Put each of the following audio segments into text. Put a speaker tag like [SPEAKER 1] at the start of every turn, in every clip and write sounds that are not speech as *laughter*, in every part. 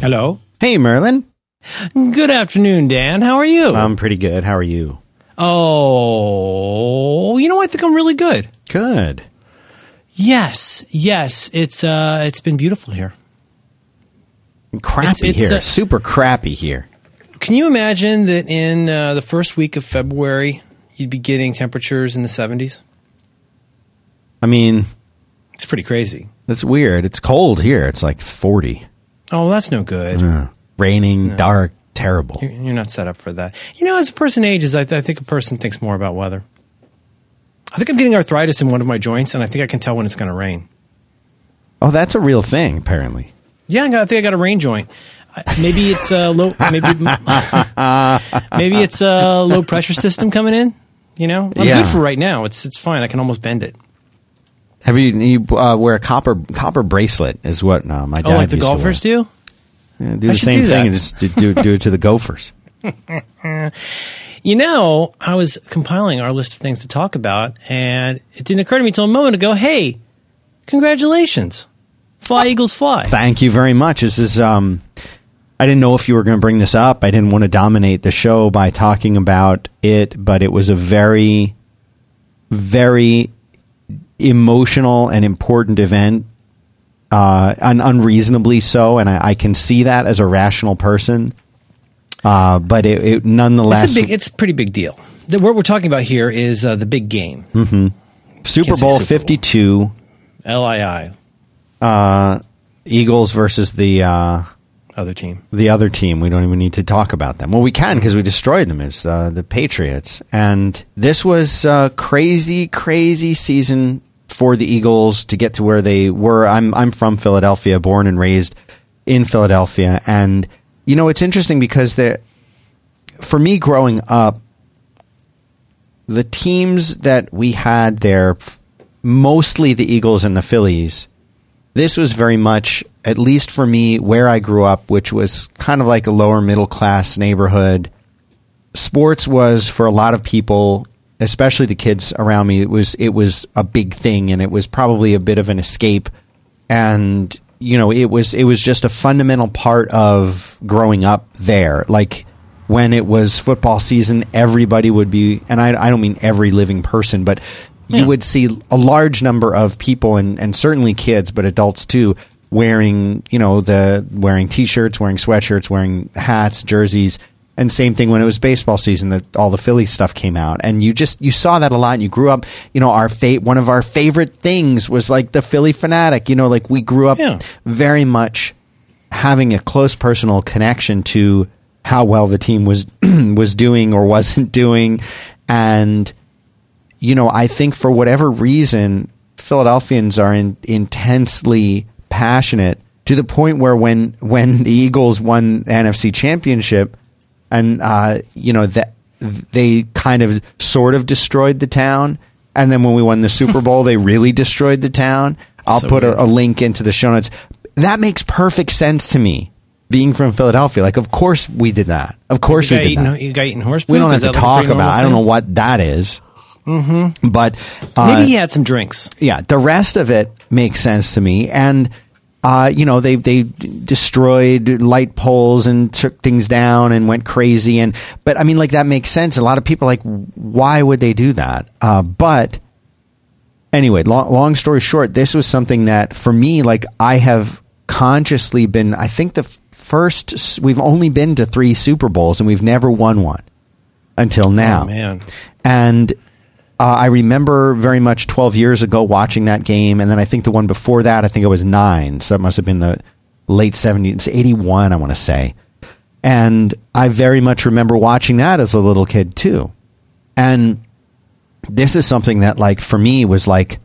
[SPEAKER 1] Hello.
[SPEAKER 2] Hey, Merlin.
[SPEAKER 1] Good afternoon, Dan. How are you?
[SPEAKER 2] I'm pretty good. How are you?
[SPEAKER 1] oh, you know, I think I'm really good.
[SPEAKER 2] Good.
[SPEAKER 1] Yes, yes. It's uh, it's been beautiful here.
[SPEAKER 2] Crappy
[SPEAKER 1] It's- it's,
[SPEAKER 2] here.
[SPEAKER 1] uh,
[SPEAKER 2] Super crappy here.
[SPEAKER 1] Can you imagine that in uh, the first week of February, you'd be getting temperatures in the 70s?
[SPEAKER 2] I mean,
[SPEAKER 1] It's pretty crazy.
[SPEAKER 2] that's weird. It's cold here. It's like 40.
[SPEAKER 1] Oh, that's no good.
[SPEAKER 2] Uh, raining, dark, terrible.
[SPEAKER 1] You're, you're not set up for that. You know, as a person ages, I, I think a person thinks more about weather. I think I'm getting arthritis in one of my joints, and I think I can tell when it's going to rain.
[SPEAKER 2] Oh, that's a real thing, apparently.
[SPEAKER 1] Yeah, I, got, I think I got a rain joint. Maybe it's a low. Maybe *laughs* maybe it's a low pressure system coming in. You know, I'm
[SPEAKER 2] Yeah.
[SPEAKER 1] good for right now. It's it's fine. I can almost bend it.
[SPEAKER 2] Have you, you uh, wear a copper copper bracelet is what uh, my dad
[SPEAKER 1] Oh, like the
[SPEAKER 2] used to
[SPEAKER 1] golfers do.
[SPEAKER 2] Yeah, do
[SPEAKER 1] I
[SPEAKER 2] the same
[SPEAKER 1] do
[SPEAKER 2] thing and just do, do, it to the gophers. *laughs*
[SPEAKER 1] You know, I was compiling our list of things to talk about, and it didn't occur to me until a moment ago. Hey, congratulations! Fly Eagles fly.
[SPEAKER 2] Thank you very much. This is um I didn't know if you were going to bring this up. I didn't want to dominate the show by talking about it, but it was a very very emotional and important event. Uh, and unreasonably so, and I, I can see that as a rational person. Uh, but it, it nonetheless,
[SPEAKER 1] It's a big. It's a pretty big deal. The, what we're talking about here is uh, the big game.
[SPEAKER 2] Super
[SPEAKER 1] can't say
[SPEAKER 2] Bowl
[SPEAKER 1] Super Bowl.
[SPEAKER 2] Fifty Two,
[SPEAKER 1] LII,
[SPEAKER 2] Eagles versus the uh,
[SPEAKER 1] other team.
[SPEAKER 2] the other team. We don't even need to talk about them. Well, we can because we destroyed them. It's uh, the Patriots, and this was a crazy, crazy season for the Eagles to get to where they were. I'm I'm from Philadelphia, born and raised in Philadelphia, and you know it's interesting because the for me growing up, the teams that we had there, mostly the Eagles and the Phillies this was very much, at least for me, where I grew up, which was kind of like a lower middle class neighborhood. Sports was for a lot of people, especially the kids around me. It was it was a big thing, and it was probably a bit of an escape. And you know, it was it was just a fundamental part of growing up there. Like when it was football season, everybody would be, and I, I don't mean every living person, but you would see a large number of people and, and certainly kids, but adults too, wearing, you know, the wearing t-shirts, wearing sweatshirts, wearing hats, jerseys. And same thing when it was baseball season that all the Philly stuff came out. And you just, you saw that a lot and you grew up, you know, our fate, one of our favorite things was like the Philly fanatic, you know, like we grew up
[SPEAKER 1] Yeah.
[SPEAKER 2] very much having a close personal connection to how well the team was *clears throat* was doing or wasn't doing and you know I think for whatever reason Philadelphians are in, intensely passionate to the point where when when the Eagles won the NFC championship and uh, you know that they kind of sort of destroyed the town and then when we won the Super Bowl they really destroyed the town I'll
[SPEAKER 1] So
[SPEAKER 2] put a, a link into the show notes that makes perfect sense to me being from Philadelphia like of course we did that of course we did
[SPEAKER 1] eating,
[SPEAKER 2] that
[SPEAKER 1] you got eating horse.
[SPEAKER 2] we don't have to
[SPEAKER 1] like
[SPEAKER 2] talk about
[SPEAKER 1] normal
[SPEAKER 2] I don't know what that is. Mm-hmm. But uh,
[SPEAKER 1] Maybe he had some drinks.
[SPEAKER 2] yeah, the rest of it makes sense to me. And uh, you know, they they destroyed light poles and took things down and went crazy. And but I mean, like that makes sense. A lot of people like, why would they do that? Uh, but anyway, long, long story short, this was something that for me, like I have consciously been. I think the first we've only been to three Super Bowls and we've never won one until now.
[SPEAKER 1] Oh man,
[SPEAKER 2] And uh, I remember very much 12 years ago watching that game. And then I think the one before that, I think it was nine. So that must have been the late 70s, 81, I want to say. And I very much remember watching that as a little kid too. And this is something that, like, for me was like,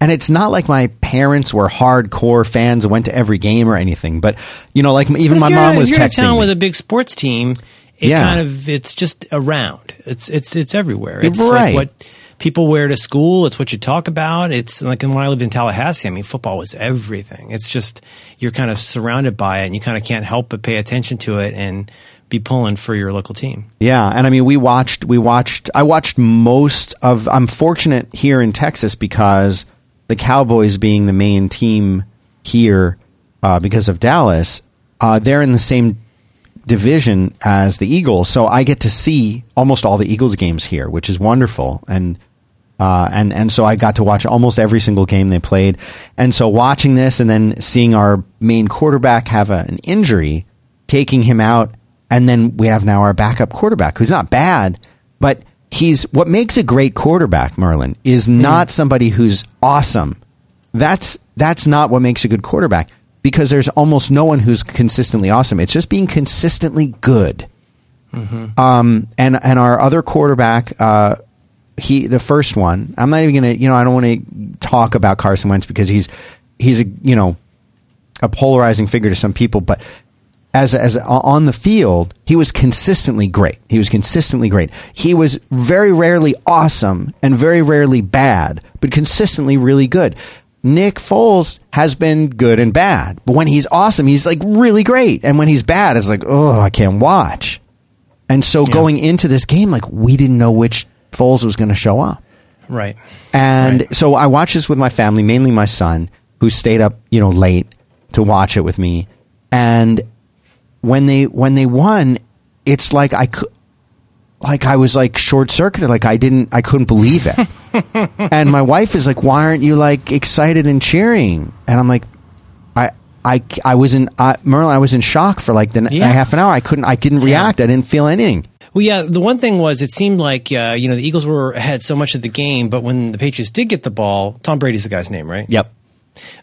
[SPEAKER 2] and it's not like my parents were hardcore fans and went to every game or anything, but you know, like even my mom was
[SPEAKER 1] you're
[SPEAKER 2] texting me.
[SPEAKER 1] with a big sports team. It
[SPEAKER 2] Yeah.
[SPEAKER 1] kind of it's just around. It's it's it's everywhere. It's
[SPEAKER 2] Right.
[SPEAKER 1] like what people wear to school. It's what you talk about. It's like when I lived in Tallahassee. I mean, football was everything. It's just you're kind of surrounded by it, and you kind of can't help but pay attention to it and be pulling for your local team.
[SPEAKER 2] Yeah, and I mean, we watched. We watched. I watched most of. I'm fortunate here in Texas because the Cowboys being the main team here, uh, because of Dallas. uh, they're in the same division as the Eagles, so I get to see almost all the Eagles games here, which is wonderful. And uh, and and so I got to watch almost every single game they played. And so watching this and then seeing our main quarterback have a, an injury, taking him out, and then we have now our backup quarterback who's not bad, but he's what makes a great quarterback. Merlin is not somebody who's awesome. That's that's not what makes a good quarterback because there's almost no one who's consistently awesome. It's just being consistently good. Um, and and our other quarterback, uh, he the first one. I'm not even gonna, you know, I don't want to talk about Carson Wentz because he's he's a you know a polarizing figure to some people, but as as on the field, he was consistently great. He was consistently great. He was very rarely awesome and very rarely bad, but consistently really good. Nick Foles has been good and bad, but when he's awesome, he's like really great, and when he's bad, it's like oh, I can't watch. And so going into this game, like we didn't know which Foles was going to show up.
[SPEAKER 1] Right.
[SPEAKER 2] And
[SPEAKER 1] Right.
[SPEAKER 2] so I watched this with my family, mainly my son, who stayed up, you know, late to watch it with me. And when they when they won, it's like I could like I was like short circuited, like I didn't I couldn't believe it. *laughs* and my wife is like, "Why aren't you like excited and cheering?" And I'm like, I I I was in uh, Merlin, I was in shock for like the
[SPEAKER 1] Yeah.
[SPEAKER 2] half an hour. I couldn't I didn't react. I didn't feel anything.
[SPEAKER 1] Well, yeah. The one thing was, it seemed like uh, you know the Eagles were ahead so much of the game, but when the Patriots did get the ball, Tom Brady's the guy's name, right?
[SPEAKER 2] Yep.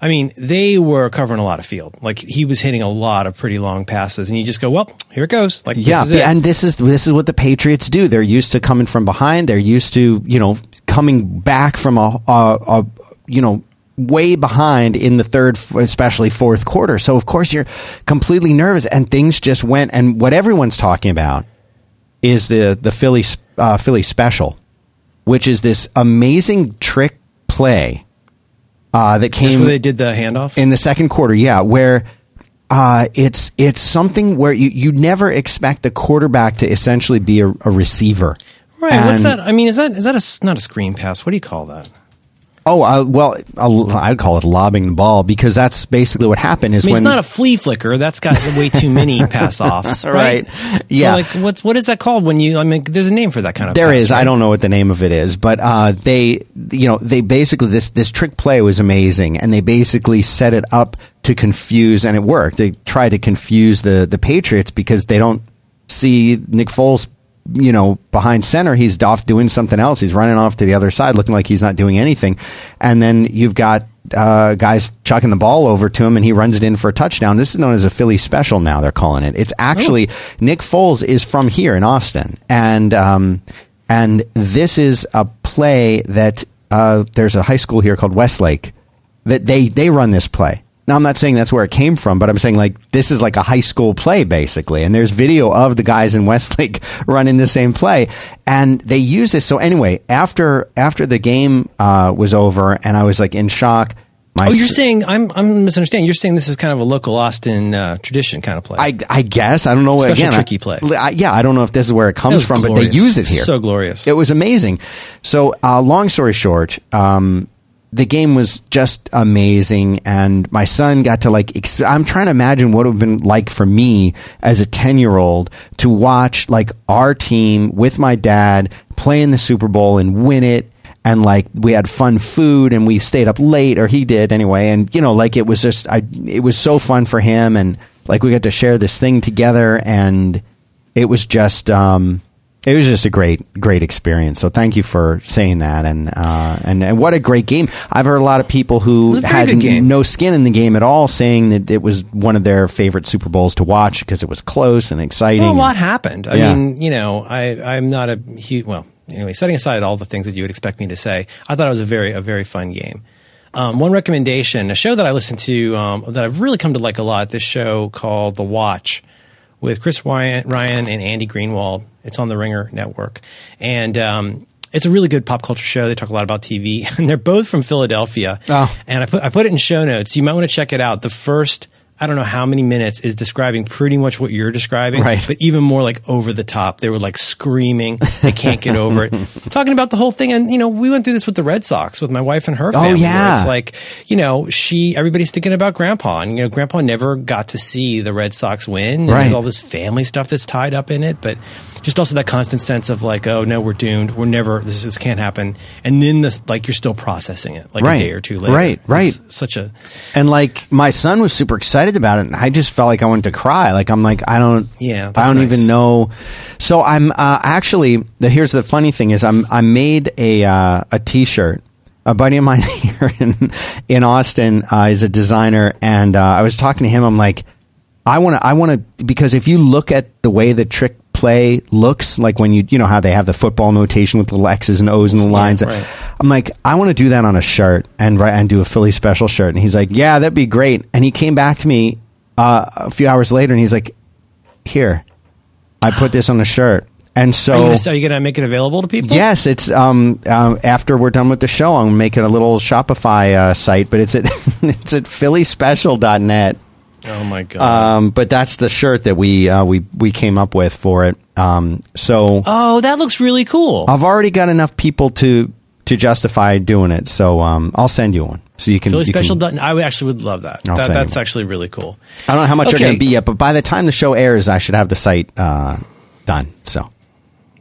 [SPEAKER 1] I mean, they were covering a lot of field. Like he was hitting a lot of pretty long passes, and you just go, "Well, here it goes." Like
[SPEAKER 2] Yeah,
[SPEAKER 1] is it.
[SPEAKER 2] and this is this is what the Patriots do. They're used to coming from behind. They're used to you know coming back from a, a, a you know way behind in the third, especially fourth quarter. So of course you're completely nervous, and things just went. And what everyone's talking about is the the Philly uh, Philly special, which is this amazing trick play uh, that came
[SPEAKER 1] where they did the handoff.
[SPEAKER 2] in the second quarter, yeah, where uh, it's it's something where you you never expect the quarterback to essentially be a, a receiver.
[SPEAKER 1] right. what's that? I mean, is that is that a not a screen pass? What do you call that?
[SPEAKER 2] Oh, uh, well, I'll- I'd call it lobbing the ball because that's basically what happened. Is
[SPEAKER 1] I mean,
[SPEAKER 2] when
[SPEAKER 1] it's not a flea flicker. That's got way too many *laughs* pass offs, right?
[SPEAKER 2] Right. Yeah.
[SPEAKER 1] Or like what's what is that called when you? I mean, there's a name for that kind of.
[SPEAKER 2] There
[SPEAKER 1] pass,
[SPEAKER 2] is. I don't know what the name of it is, but uh, they, you know, they basically this this trick play was amazing, and they basically set it up to confuse, and it worked. They tried to confuse the the Patriots because they don't see Nick Foles, you know, behind center. He's off doing something else. He's running off to the other side, looking like he's not doing anything, and then you've got. Uh, guys chucking the ball over to him and he runs it in for a touchdown. This is known as a Philly special now. They're calling it. It's actually Nick Foles is from here in Austin, and um, and this is a play that uh, there's a high school here called Westlake that they they run this play. Now I'm not saying that's where it came from, but I'm saying like this is like a high school play basically, and there's video of the guys in *laughs* Westlake running the same play, and they use this. So anyway, after after the game uh, was over, and I was like in shock. My
[SPEAKER 1] Oh, you're
[SPEAKER 2] s-
[SPEAKER 1] saying I'm I'm misunderstanding. You're saying this is kind of a local Austin uh, tradition kind of play.
[SPEAKER 2] I, I guess I don't know.
[SPEAKER 1] Special
[SPEAKER 2] again, I-
[SPEAKER 1] tricky play.
[SPEAKER 2] I, yeah, I don't know if this is where it comes
[SPEAKER 1] was
[SPEAKER 2] from, but they use it here.
[SPEAKER 1] So glorious.
[SPEAKER 2] It was amazing. So, uh, long story short, um, the game was just amazing, and my son got to like. Ex- I'm trying to imagine what it would have been like for me as a ten year old to watch like our team with my dad play in the Super Bowl and win it. And like we had fun food, and we stayed up late, or he did anyway. And you know, like it was just, I, it was so fun for him, and like we got to share this thing together, and it was just um, it was just a great great experience. So thank you for saying that, and uh, and and what a great game. I've heard a lot of people who
[SPEAKER 1] was a very
[SPEAKER 2] had no skin in the game at all saying that it was one of their favorite Super Bowls to watch because it was close and exciting.
[SPEAKER 1] Well, a
[SPEAKER 2] and-
[SPEAKER 1] lot happened. I
[SPEAKER 2] Yeah.
[SPEAKER 1] mean, you know, I, I'm not a huge, well, anyway, setting aside all the things that you would expect me to say, I thought it was a very, a very fun game. Um, one recommendation, a show that I listened to um, that I've really come to like a lot, this show called The Watch with Chris Ryan, and Andy Greenwald. It's on the Ringer Network. And, um, it's a really good pop culture show. They talk a lot about TV, *laughs* and they're both from Philadelphia.
[SPEAKER 2] Oh.
[SPEAKER 1] And I put I put it in show notes. You might want to check it out. The first I don't know how many minutes is describing pretty much what you're describing,
[SPEAKER 2] Right.
[SPEAKER 1] but even more like over the top. They were like screaming. They can't get over it. *laughs* Talking about the whole thing. And, you know, we went through this with the Red Sox with my wife and her oh, family. where
[SPEAKER 2] Oh, yeah.
[SPEAKER 1] It's like, you know, she, everybody's thinking about grandpa and, you know, grandpa never got to see the Red Sox win. And
[SPEAKER 2] Right.
[SPEAKER 1] all this family stuff that's tied up in it. But just also that constant sense of like, oh no, we're doomed. We're never, this, this can't happen. And then this, like, you're still processing it like
[SPEAKER 2] Right.
[SPEAKER 1] a day or two later.
[SPEAKER 2] Right, right.
[SPEAKER 1] It's such a,
[SPEAKER 2] And like my son was super excited about it, and I just felt like I wanted to cry. Like I'm like I don't,
[SPEAKER 1] Yeah,
[SPEAKER 2] I don't
[SPEAKER 1] nice.
[SPEAKER 2] even know. So I'm uh, actually. The, here's the funny thing: is I'm I made a uh, a T-shirt. A buddy of mine *laughs* here in in Austin uh, is a designer, and uh, I was talking to him. I'm like, I want to, I want to, because if you look at the way the trick play looks, like when you, you know how they have the football notation with the X's and O's and the
[SPEAKER 1] Yeah,
[SPEAKER 2] lines.
[SPEAKER 1] right.
[SPEAKER 2] I'm like, I want to do that on a shirt and write and do a Philly special shirt. And he's like, Yeah, that'd be great. And he came back to me uh, a few hours later, and he's like, Here, I put this on a shirt. And
[SPEAKER 1] are you
[SPEAKER 2] so,
[SPEAKER 1] gonna, are you going to make it available to people?
[SPEAKER 2] yes, it's um, um, after we're done with the show, I'm making a little Shopify uh, site, but it's at *laughs* it's at phillyspecial.net.
[SPEAKER 1] Oh my God.
[SPEAKER 2] Um, but that's the shirt that we uh, we we came up with for it. Um, so
[SPEAKER 1] oh, that looks really cool.
[SPEAKER 2] I've already got enough people to to justify doing it. So um, I'll send you one so you can.
[SPEAKER 1] Philly
[SPEAKER 2] you
[SPEAKER 1] Special. Dutton, I actually would love that. That that's actually really cool.
[SPEAKER 2] I don't know how much they're going to be yet, but by the time the show airs, I should have the site uh, done. So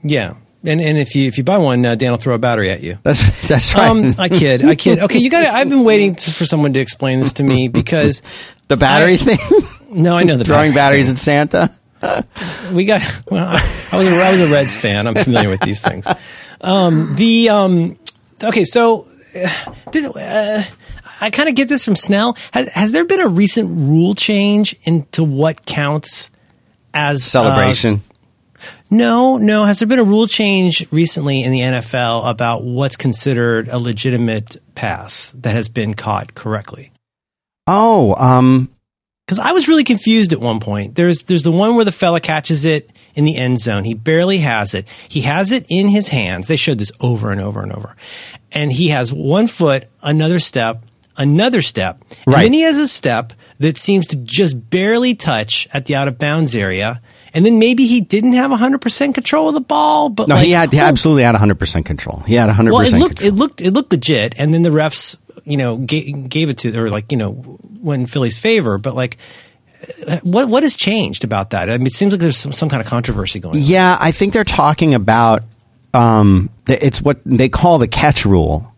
[SPEAKER 1] Yeah, and and if you if you buy one, uh, Dan will throw a battery at you.
[SPEAKER 2] that's that's right.
[SPEAKER 1] Um, I kid, I kid. Okay, you got. It. *laughs* I've been waiting to, for someone to explain this to me *laughs* because
[SPEAKER 2] the battery
[SPEAKER 1] I-
[SPEAKER 2] thing,
[SPEAKER 1] no, I know the *laughs*
[SPEAKER 2] throwing
[SPEAKER 1] battery
[SPEAKER 2] batteries at Santa.
[SPEAKER 1] We got. Well, I, was a, I was a Reds fan. I'm familiar with these things. Um, the um, okay, so uh, did, uh, I kind of get this from Snell. Has, has there been a recent rule change into what counts as uh,
[SPEAKER 2] Celebration.
[SPEAKER 1] No, no. Has there been a rule change recently in the NFL about what's considered a legitimate pass that has been caught correctly?
[SPEAKER 2] Oh, um,
[SPEAKER 1] Because I was really confused at one point. There's there's the one where the fella catches it in the end zone. He barely has it. He has it in his hands. They showed this over and over and over. And he has one foot, another step, another step, and
[SPEAKER 2] Right.
[SPEAKER 1] then he has a step that seems to just barely touch at the out of bounds area. And then maybe he didn't have 100% control of the ball, but
[SPEAKER 2] no,
[SPEAKER 1] like,
[SPEAKER 2] he had he absolutely had 100 percent control. He had 100
[SPEAKER 1] well, it looked
[SPEAKER 2] control.
[SPEAKER 1] it looked it looked legit, and then the refs, you know, gave, it to or like you know went in Philly's favor. But like, what what has changed about that? I mean, it seems like there's some, some kind of controversy going. on.
[SPEAKER 2] Yeah, I think they're talking about um, it's what they call the catch rule.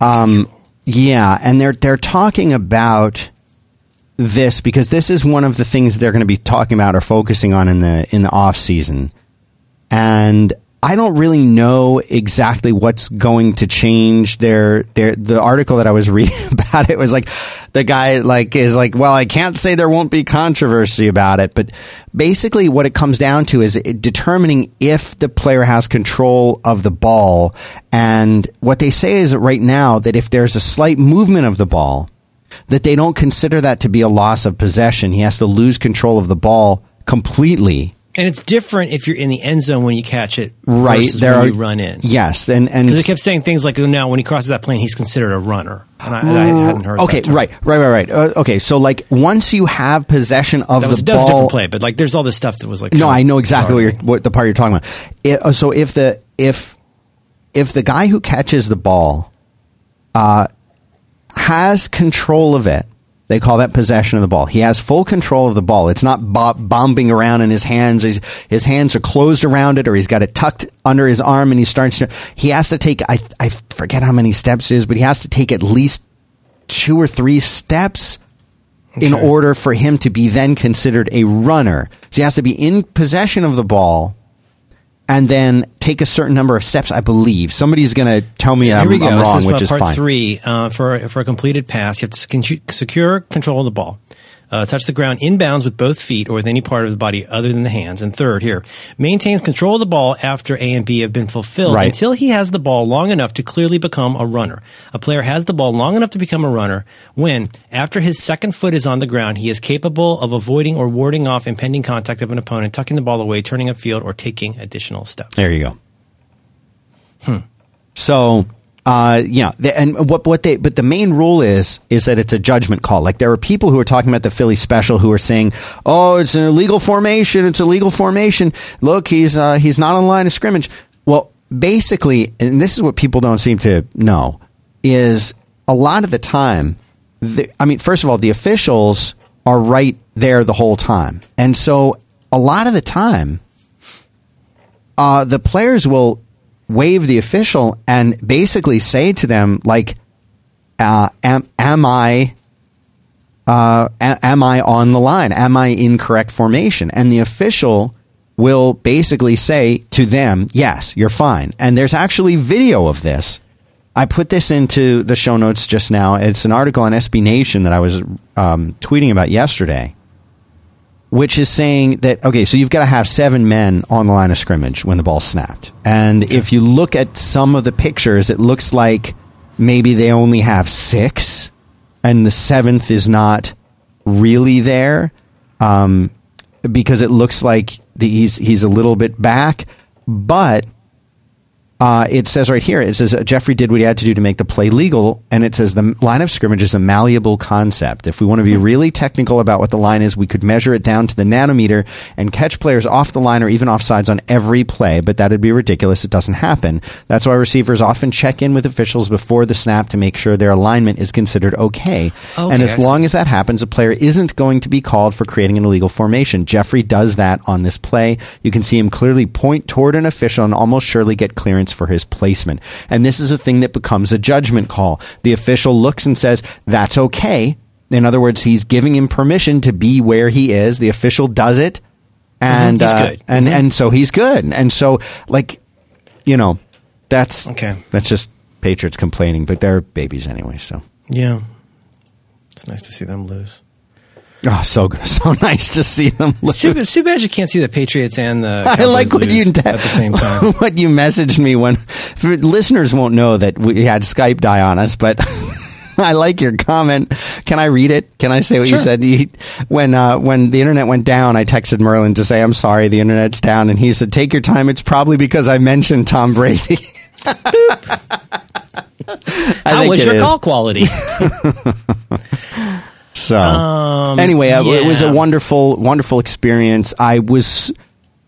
[SPEAKER 2] Um, yeah, and they're they're talking about this because this is one of the things they're going to be talking about or focusing on in the in the off season, and I don't really know exactly what's going to change. Their their the article that I was *laughs* reading about it was like the guy like is like, well, I can't say there won't be controversy about it, but basically what it comes down to is determining if the player has control of the ball. And what they say is right now that if there's a slight movement of the ball, that they don't consider that to be a loss of possession. He has to lose control of the ball completely.
[SPEAKER 1] And it's different if you're in the end zone when you catch it,
[SPEAKER 2] Right
[SPEAKER 1] versus
[SPEAKER 2] there
[SPEAKER 1] when
[SPEAKER 2] are
[SPEAKER 1] you run in.
[SPEAKER 2] Yes, and and
[SPEAKER 1] They kept saying things like, "Oh, now when he crosses that plane, he's considered a runner," and I, and I hadn't heard.
[SPEAKER 2] Okay,
[SPEAKER 1] that
[SPEAKER 2] right, right, right, right. Uh, okay, so like once you have possession of
[SPEAKER 1] That was,
[SPEAKER 2] the
[SPEAKER 1] that was a
[SPEAKER 2] ball,
[SPEAKER 1] different play, but like, there's all this stuff that was like.
[SPEAKER 2] no, I know exactly what you're what the part you're talking about. It- uh, so if the if if the guy who catches the ball uh, has control of it, they call that possession of the ball. He has full control of the ball. It's not bo- bombing around in his hands. He's, his hands are closed around it, or he's got it tucked under his arm, and he starts to. He has to take. I I forget how many steps it is, but he has to take at least two or three steps in order for him to be then considered a runner. So he has to be in possession of the ball and then take a certain number of steps, I believe. Somebody's going to tell me I'm,
[SPEAKER 1] Here we go.
[SPEAKER 2] I'm wrong,
[SPEAKER 1] is
[SPEAKER 2] which
[SPEAKER 1] uh,
[SPEAKER 2] is
[SPEAKER 1] part
[SPEAKER 2] fine.
[SPEAKER 1] three. Uh, for for a completed pass, you have to secure control of the ball. Uh, touch the ground inbounds with both feet or with any part of the body other than the hands. And third, here, maintains control of the ball after A and B have been fulfilled
[SPEAKER 2] Right.
[SPEAKER 1] until he has the ball long enough to clearly become a runner. A player has the ball long enough to become a runner when, after his second foot is on the ground, he is capable of avoiding or warding off impending contact of an opponent, tucking the ball away, turning upfield, or taking additional steps.
[SPEAKER 2] There you go. So uh, you know, the, and what what they but the main rule is is that it's a judgment call. Like there are people who are talking about the Philly special who are saying, "Oh, it's an illegal formation. It's a legal formation. Look, he's uh, he's not on line of scrimmage." Well, basically, and this is what people don't seem to know is a lot of the time. The, I mean, first of all, the officials are right there the whole time, and so a lot of the time, uh, the players will wave the official and basically say to them like uh, am, am i uh, am i on the line? Am i in correct formation? And the official will basically say to them yes you're fine. And there's actually video of this. I put this into the show notes just now. It's an article on sb nation that i was um, tweeting about yesterday which is saying that okay, so you've got to have seven men on the line of scrimmage when the ball's snapped. And okay. if you look at some of the pictures, it looks like maybe they only have six, and the seventh is not really there um, because it looks like the, he's he's a little bit back, but uh, it says right here, it says uh, Jeffery did what he had to do to make the play legal, and it says the line of scrimmage is a malleable concept. If we want to be hmm. really technical about what the line is, we could measure it down to the nanometer and catch players off the line or even offsides on every play, but that'd be ridiculous. It doesn't happen. That's why receivers often check in with officials before the snap to make sure their alignment is considered okay. okay and as long as that happens, a player isn't going to be called for creating an illegal formation. Jeffery does that on this play. You can see him clearly point toward an official and almost surely get clearance for his placement. And this is a thing that becomes a judgment call. The official looks and says, that's okay. In other words, he's giving him permission to be where he is. The official does it. And,
[SPEAKER 1] mm-hmm. uh,
[SPEAKER 2] and, mm-hmm. and so he's good. And so, like, you know, that's,
[SPEAKER 1] okay.
[SPEAKER 2] That's just Patriots complaining, but they're babies anyway. So,
[SPEAKER 1] yeah. It's nice to see them lose.
[SPEAKER 2] Oh, so *laughs* so nice to see them lose.
[SPEAKER 1] It's too, bad you can't see the Patriots and the. *laughs*
[SPEAKER 2] I like what you
[SPEAKER 1] te- at the same time. *laughs*
[SPEAKER 2] what you messaged me when listeners won't know that we had Skype die on us, but. I like your comment. Can I read it? Can I say what
[SPEAKER 1] sure.
[SPEAKER 2] you said? You, when uh, when the internet went down, I texted Merlin to say I'm sorry, the internet's down, and he said, "Take your time. It's probably because I mentioned Tom Brady."
[SPEAKER 1] How was your is. call quality?
[SPEAKER 2] So um, anyway, yeah. it was a wonderful, wonderful experience. I was,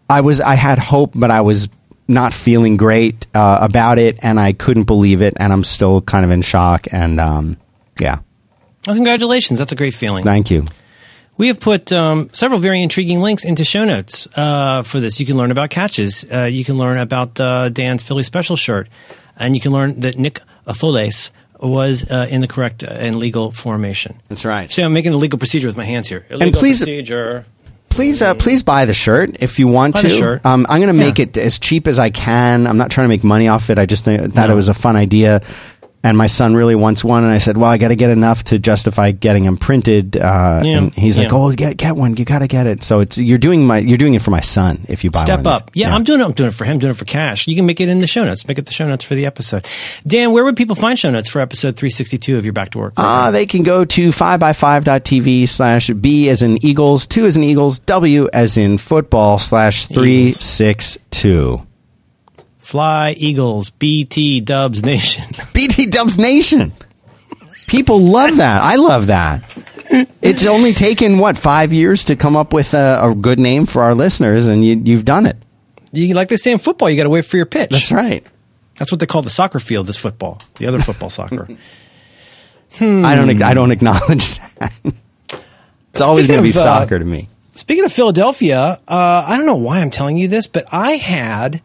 [SPEAKER 2] I was, I had hope, but I was not feeling great uh, about it, and I couldn't believe it, and I'm still kind of in shock. And um, yeah.
[SPEAKER 1] Well, congratulations! That's a great feeling.
[SPEAKER 2] Thank you.
[SPEAKER 1] We have put um, several very intriguing links into show notes uh, for this. You can learn about catches. Uh, you can learn about uh, Dan's Philly Special shirt, and you can learn that Nick Afoles was uh, in the correct uh, and legal formation.
[SPEAKER 2] That's right.
[SPEAKER 1] So I'm making the legal procedure with my hands here. Illegal
[SPEAKER 2] and please,
[SPEAKER 1] procedure.
[SPEAKER 2] Please, uh, please buy the shirt if you want
[SPEAKER 1] buy
[SPEAKER 2] to. Um, I'm going to make yeah. it as cheap as I can. I'm not trying to make money off it. I just th- thought no. it was a fun idea and my son really wants one. And i said well i got to get enough to justify getting them printed. Uh, yeah, and he's yeah. like oh get, get one. You got to get it. So it's you're doing my you're doing it for my son if you buy
[SPEAKER 1] step up. Yeah, yeah, i'm doing it i'm doing it for him I'm doing it for cash. You can make it in the show notes. Make it the show notes for the episode. Dan where would people find show notes for episode 362 of your back to work?
[SPEAKER 2] Uh, they can go to 5by5.tv slash b as in eagles 2 as in eagles w as in football slash 362
[SPEAKER 1] Fly Eagles, BT Dubs Nation. *laughs*
[SPEAKER 2] BT Dubs Nation. People love that. I love that. It's only taken what five years to come up with a, a good name for our listeners, and you, you've done it.
[SPEAKER 1] You like they say in football, you got to wait for your pitch.
[SPEAKER 2] That's right.
[SPEAKER 1] That's what they call the soccer field. Is football. The other football soccer.
[SPEAKER 2] hmm. *laughs* I don't. I don't acknowledge *laughs* that. It's always going to be uh, soccer to me.
[SPEAKER 1] Speaking of Philadelphia, uh, I don't know why I'm telling you this, but I had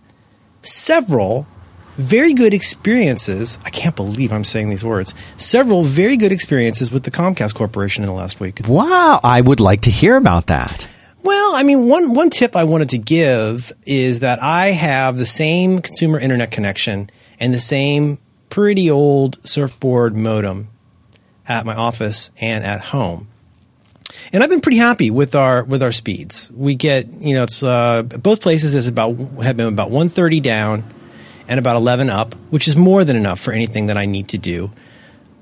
[SPEAKER 1] several very good experiences. I can't believe I'm saying these words. Several very good experiences with the Comcast Corporation in the last week.
[SPEAKER 2] Wow, I would like to hear about that.
[SPEAKER 1] Well, I mean, one one tip I wanted to give is that I have the same consumer internet connection and the same pretty old surfboard modem at my office and at home and I've been pretty happy with our with our speeds. We get you know it's uh, both places is about have been about 130 down and about 11 up, which is more than enough for anything that I need to do.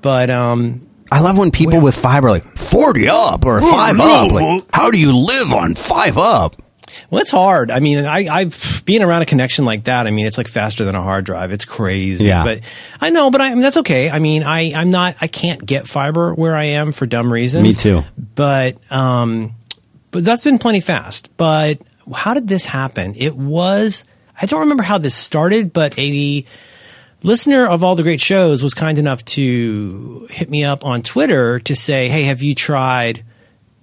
[SPEAKER 1] But um,
[SPEAKER 2] I love when people with fiber like 40 up or five up. Like, how do you live on five up?
[SPEAKER 1] Well, it's hard. I mean, I, I being around a connection like that. I mean, it's like faster than a hard drive. It's crazy.
[SPEAKER 2] Yeah.
[SPEAKER 1] But I know, but I, I mean, that's okay. I mean, I, I'm not. I can't get fiber where I am for dumb reasons.
[SPEAKER 2] Me too.
[SPEAKER 1] But um, but that's been plenty fast. But how did this happen? It was. I don't remember how this started, but a listener of all the great shows was kind enough to hit me up on Twitter to say, "Hey, have you tried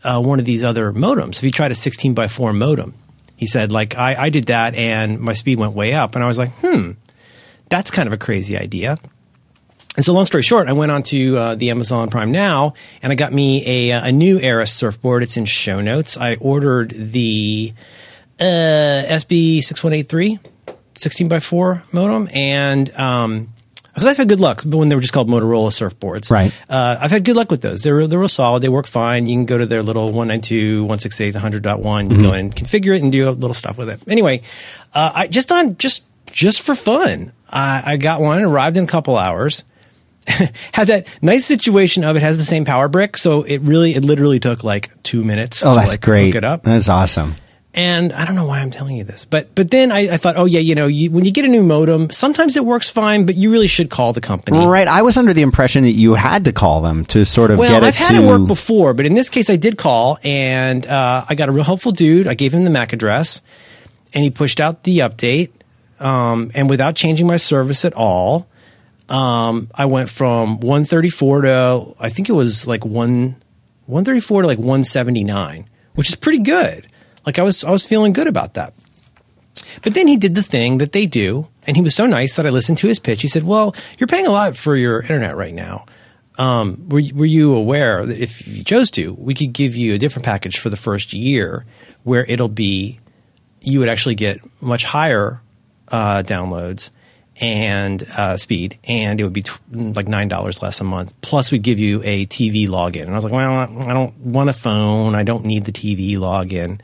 [SPEAKER 1] uh, one of these other modems? If you tried a 16 by 4 modem?" He said, "Like I, I did that, and my speed went way up." And I was like, "Hmm, that's kind of a crazy idea." And so, long story short, I went on to uh, the Amazon Prime Now, and I got me a, a new Arris surfboard. It's in show notes. I ordered the uh, SB six one eight three 16 by 4 modem and um because I've had good luck when they were just called Motorola surfboards.
[SPEAKER 2] Right.
[SPEAKER 1] Uh, I've had good luck with those. They're, they're real solid. They work fine. You can go to their little 192, 168, 100.1. You go in and configure it and do a little stuff with it. Anyway, uh, I just on, just, just for fun, I, I got one, arrived in a couple hours. *laughs* had that nice situation of it has the same power brick, so it really, it literally took like two minutes.
[SPEAKER 2] Oh,
[SPEAKER 1] to
[SPEAKER 2] that's
[SPEAKER 1] like
[SPEAKER 2] great.
[SPEAKER 1] Hook it up.
[SPEAKER 2] That's awesome.
[SPEAKER 1] And I don't know why I'm telling you this, but but then I, I thought, oh yeah, you know, you, when you get a new modem, sometimes it works fine, but you really should call the company.
[SPEAKER 2] Right. I was under the impression that you had to call them to sort of
[SPEAKER 1] Well,
[SPEAKER 2] get it
[SPEAKER 1] I've had
[SPEAKER 2] to
[SPEAKER 1] it work before, but in this case, I did call, and uh, I got a real helpful dude. I gave him the MAC address, and he pushed out the update, um, and without changing my service at all, um, I went from 134 to I think it was like one 134 to like 179, which is pretty good. Like I was I was feeling good about that. But then he did the thing that they do, and he was so nice that I listened to his pitch. He said, "Well, you're paying a lot for your internet right now. Um, were were you aware that if you chose to, we could give you a different package for the first year, where it'll be you would actually get much higher uh, downloads and uh, speed, and it would be like nine dollars less a month. Plus, we'd give you a TV login. And I was like, well, I don't want a phone. I don't need the TV login.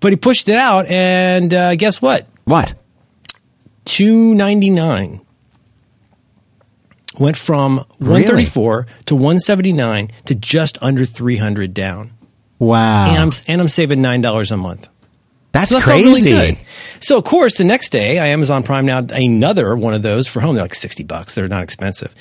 [SPEAKER 1] But he pushed it out, and uh, guess what?
[SPEAKER 2] what?
[SPEAKER 1] Two ninety nine went from one thirty four to one seventy nine to just under three hundred down,
[SPEAKER 2] Wow.
[SPEAKER 1] and I'm and I'm saving nine dollars a month.
[SPEAKER 2] That's
[SPEAKER 1] So that felt really
[SPEAKER 2] crazy.
[SPEAKER 1] good. So of course, the next day, I Amazon Prime now another one of those for home. They're like sixty bucks. They're not expensive,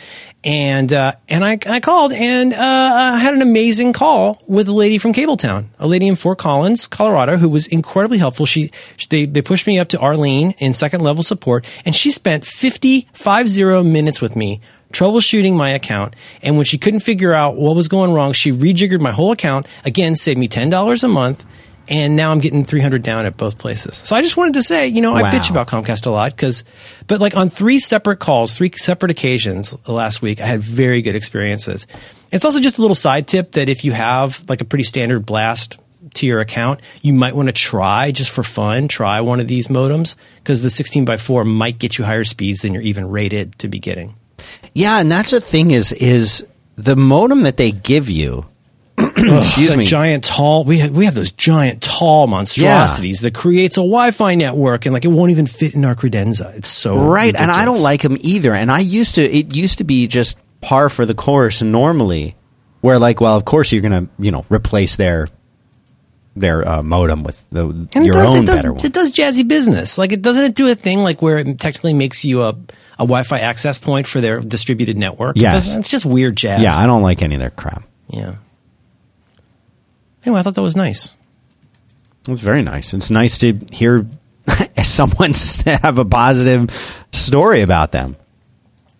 [SPEAKER 1] and uh, and I, I called and uh, I had an amazing call with a lady from Cabletown, a lady in Fort Collins, Colorado, who was incredibly helpful. She, they they pushed me up to Arlene in second level support, and she spent 50, 50 minutes with me troubleshooting my account. And when she couldn't figure out what was going wrong, she rejiggered my whole account. Again, saved me ten dollars a month and now I'm getting 300 down at both places. So I just wanted to say, you know, I bitch about Comcast a lot because, but like on three separate calls, three separate occasions last week, I had very good experiences. It's also just a little side tip that if you have like a pretty standard blast to your account, you might want to try just for fun, try one of these modems because the 16 by 4 might get you higher speeds than you're even rated to be getting.
[SPEAKER 2] Yeah, and that's the thing is is the modem that they give you. *clears throat* excuse me.
[SPEAKER 1] giant tall. We have, we have those giant tall monstrosities that creates a Wi-Fi network, and like it won't even fit in our credenza. It's so
[SPEAKER 2] right, and I don't like them either. And I used to. It used to be just par for the course normally, where like, well, of course you're gonna you know replace their their uh, modem with the your
[SPEAKER 1] it does,
[SPEAKER 2] own
[SPEAKER 1] it does,
[SPEAKER 2] better one.
[SPEAKER 1] It does jazzy business. Like it doesn't it do a thing like where it technically makes you a a Wi-Fi access point for their distributed network. It it's just weird jazz.
[SPEAKER 2] yeah, I don't like any of their crap.
[SPEAKER 1] yeah. Anyway, I thought that was nice.
[SPEAKER 2] It was very nice. It's nice to hear *laughs* someone *laughs* have a positive story about them.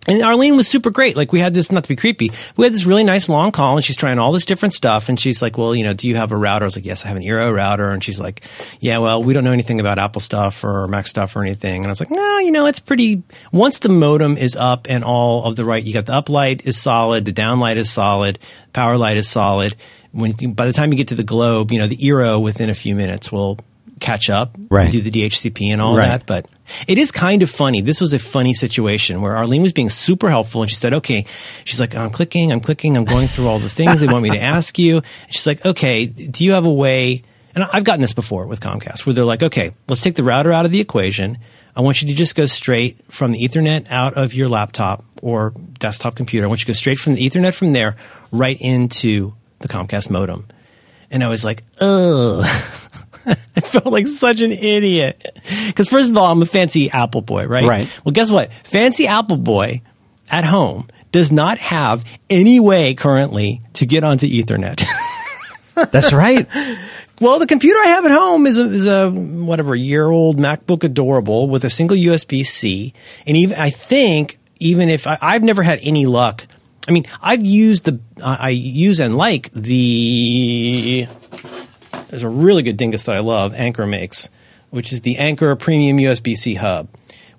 [SPEAKER 1] And Arlene was super great. Like we had this, not to be creepy, we had this really nice long call and she's trying all this different stuff. And she's like, well, you know, do you have a router? I was like, yes, I have an Eero router. And she's like, yeah, well, we don't know anything about Apple stuff or Mac stuff or anything. And I was like, no, you know, it's pretty, once the modem is up and all of the right, you got the up light is solid, the down light is solid, power light is solid. When, by the time you get to the globe, you know, the Eero within a few minutes will catch up,
[SPEAKER 2] Right.
[SPEAKER 1] do the DHCP and all
[SPEAKER 2] Right.
[SPEAKER 1] that. But it is kind of funny. This was a funny situation where Arlene was being super helpful and she said, okay, she's like, I'm clicking, I'm clicking, I'm going through all the things they want me to *laughs* ask you. And she's like, okay, do you have a way? And I've gotten this before with Comcast where they're like, okay, let's take the router out of the equation. I want you to just go straight from the Ethernet out of your laptop or desktop computer. I want you to go straight from the Ethernet from there right into the Comcast modem. And I was like, ugh. *laughs* I felt like such an idiot. Because first of all, I'm a fancy Apple boy, right?
[SPEAKER 2] Right.
[SPEAKER 1] Well, guess what? Fancy Apple boy at home does not have any way currently to get onto Ethernet. *laughs*
[SPEAKER 2] That's right.
[SPEAKER 1] Well, the computer I have at home is a, is a whatever year old MacBook Adorable with a single USB C, and even I think even if I, I've never had any luck. I mean, I've used the I I use and like the. There's a really good dingus that I love. Anker makes, which is the Anker Premium USB C hub,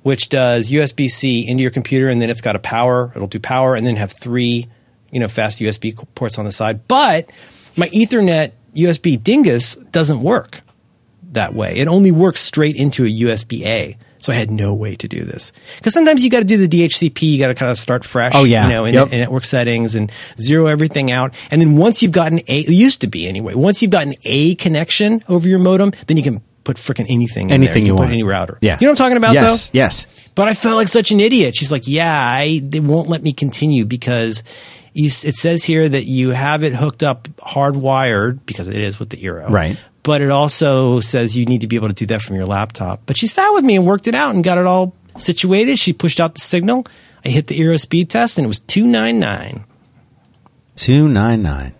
[SPEAKER 1] which does USB C into your computer, and then it's got a power. It'll do power, and then have three, you know, fast USB ports on the side. But my Ethernet USB dingus doesn't work that way. It only works straight into a USB A. So I had no way to do this because sometimes you got to do the DHCP. You got to kind of start fresh.
[SPEAKER 2] Oh, yeah.
[SPEAKER 1] you know, in,
[SPEAKER 2] Yep.
[SPEAKER 1] in network settings and zero everything out. And then once you've gotten a, it used to be anyway. Once you've gotten a connection over your modem, then you can put freaking anything. in there.
[SPEAKER 2] Anything
[SPEAKER 1] you,
[SPEAKER 2] you
[SPEAKER 1] can
[SPEAKER 2] want.
[SPEAKER 1] put any router.
[SPEAKER 2] Yeah.
[SPEAKER 1] you know what I'm talking about
[SPEAKER 2] yes,
[SPEAKER 1] though.
[SPEAKER 2] Yes.
[SPEAKER 1] But I felt like such an idiot. She's like, "Yeah, I, they won't let me continue because you, it says here that you have it hooked up hardwired because it is with the Eero,
[SPEAKER 2] Right.
[SPEAKER 1] But it also says you need to be able to do that from your laptop. But she sat with me and worked it out and got it all situated. She pushed out the signal. I hit the Eero speed test and it was two nine nine.
[SPEAKER 2] 299.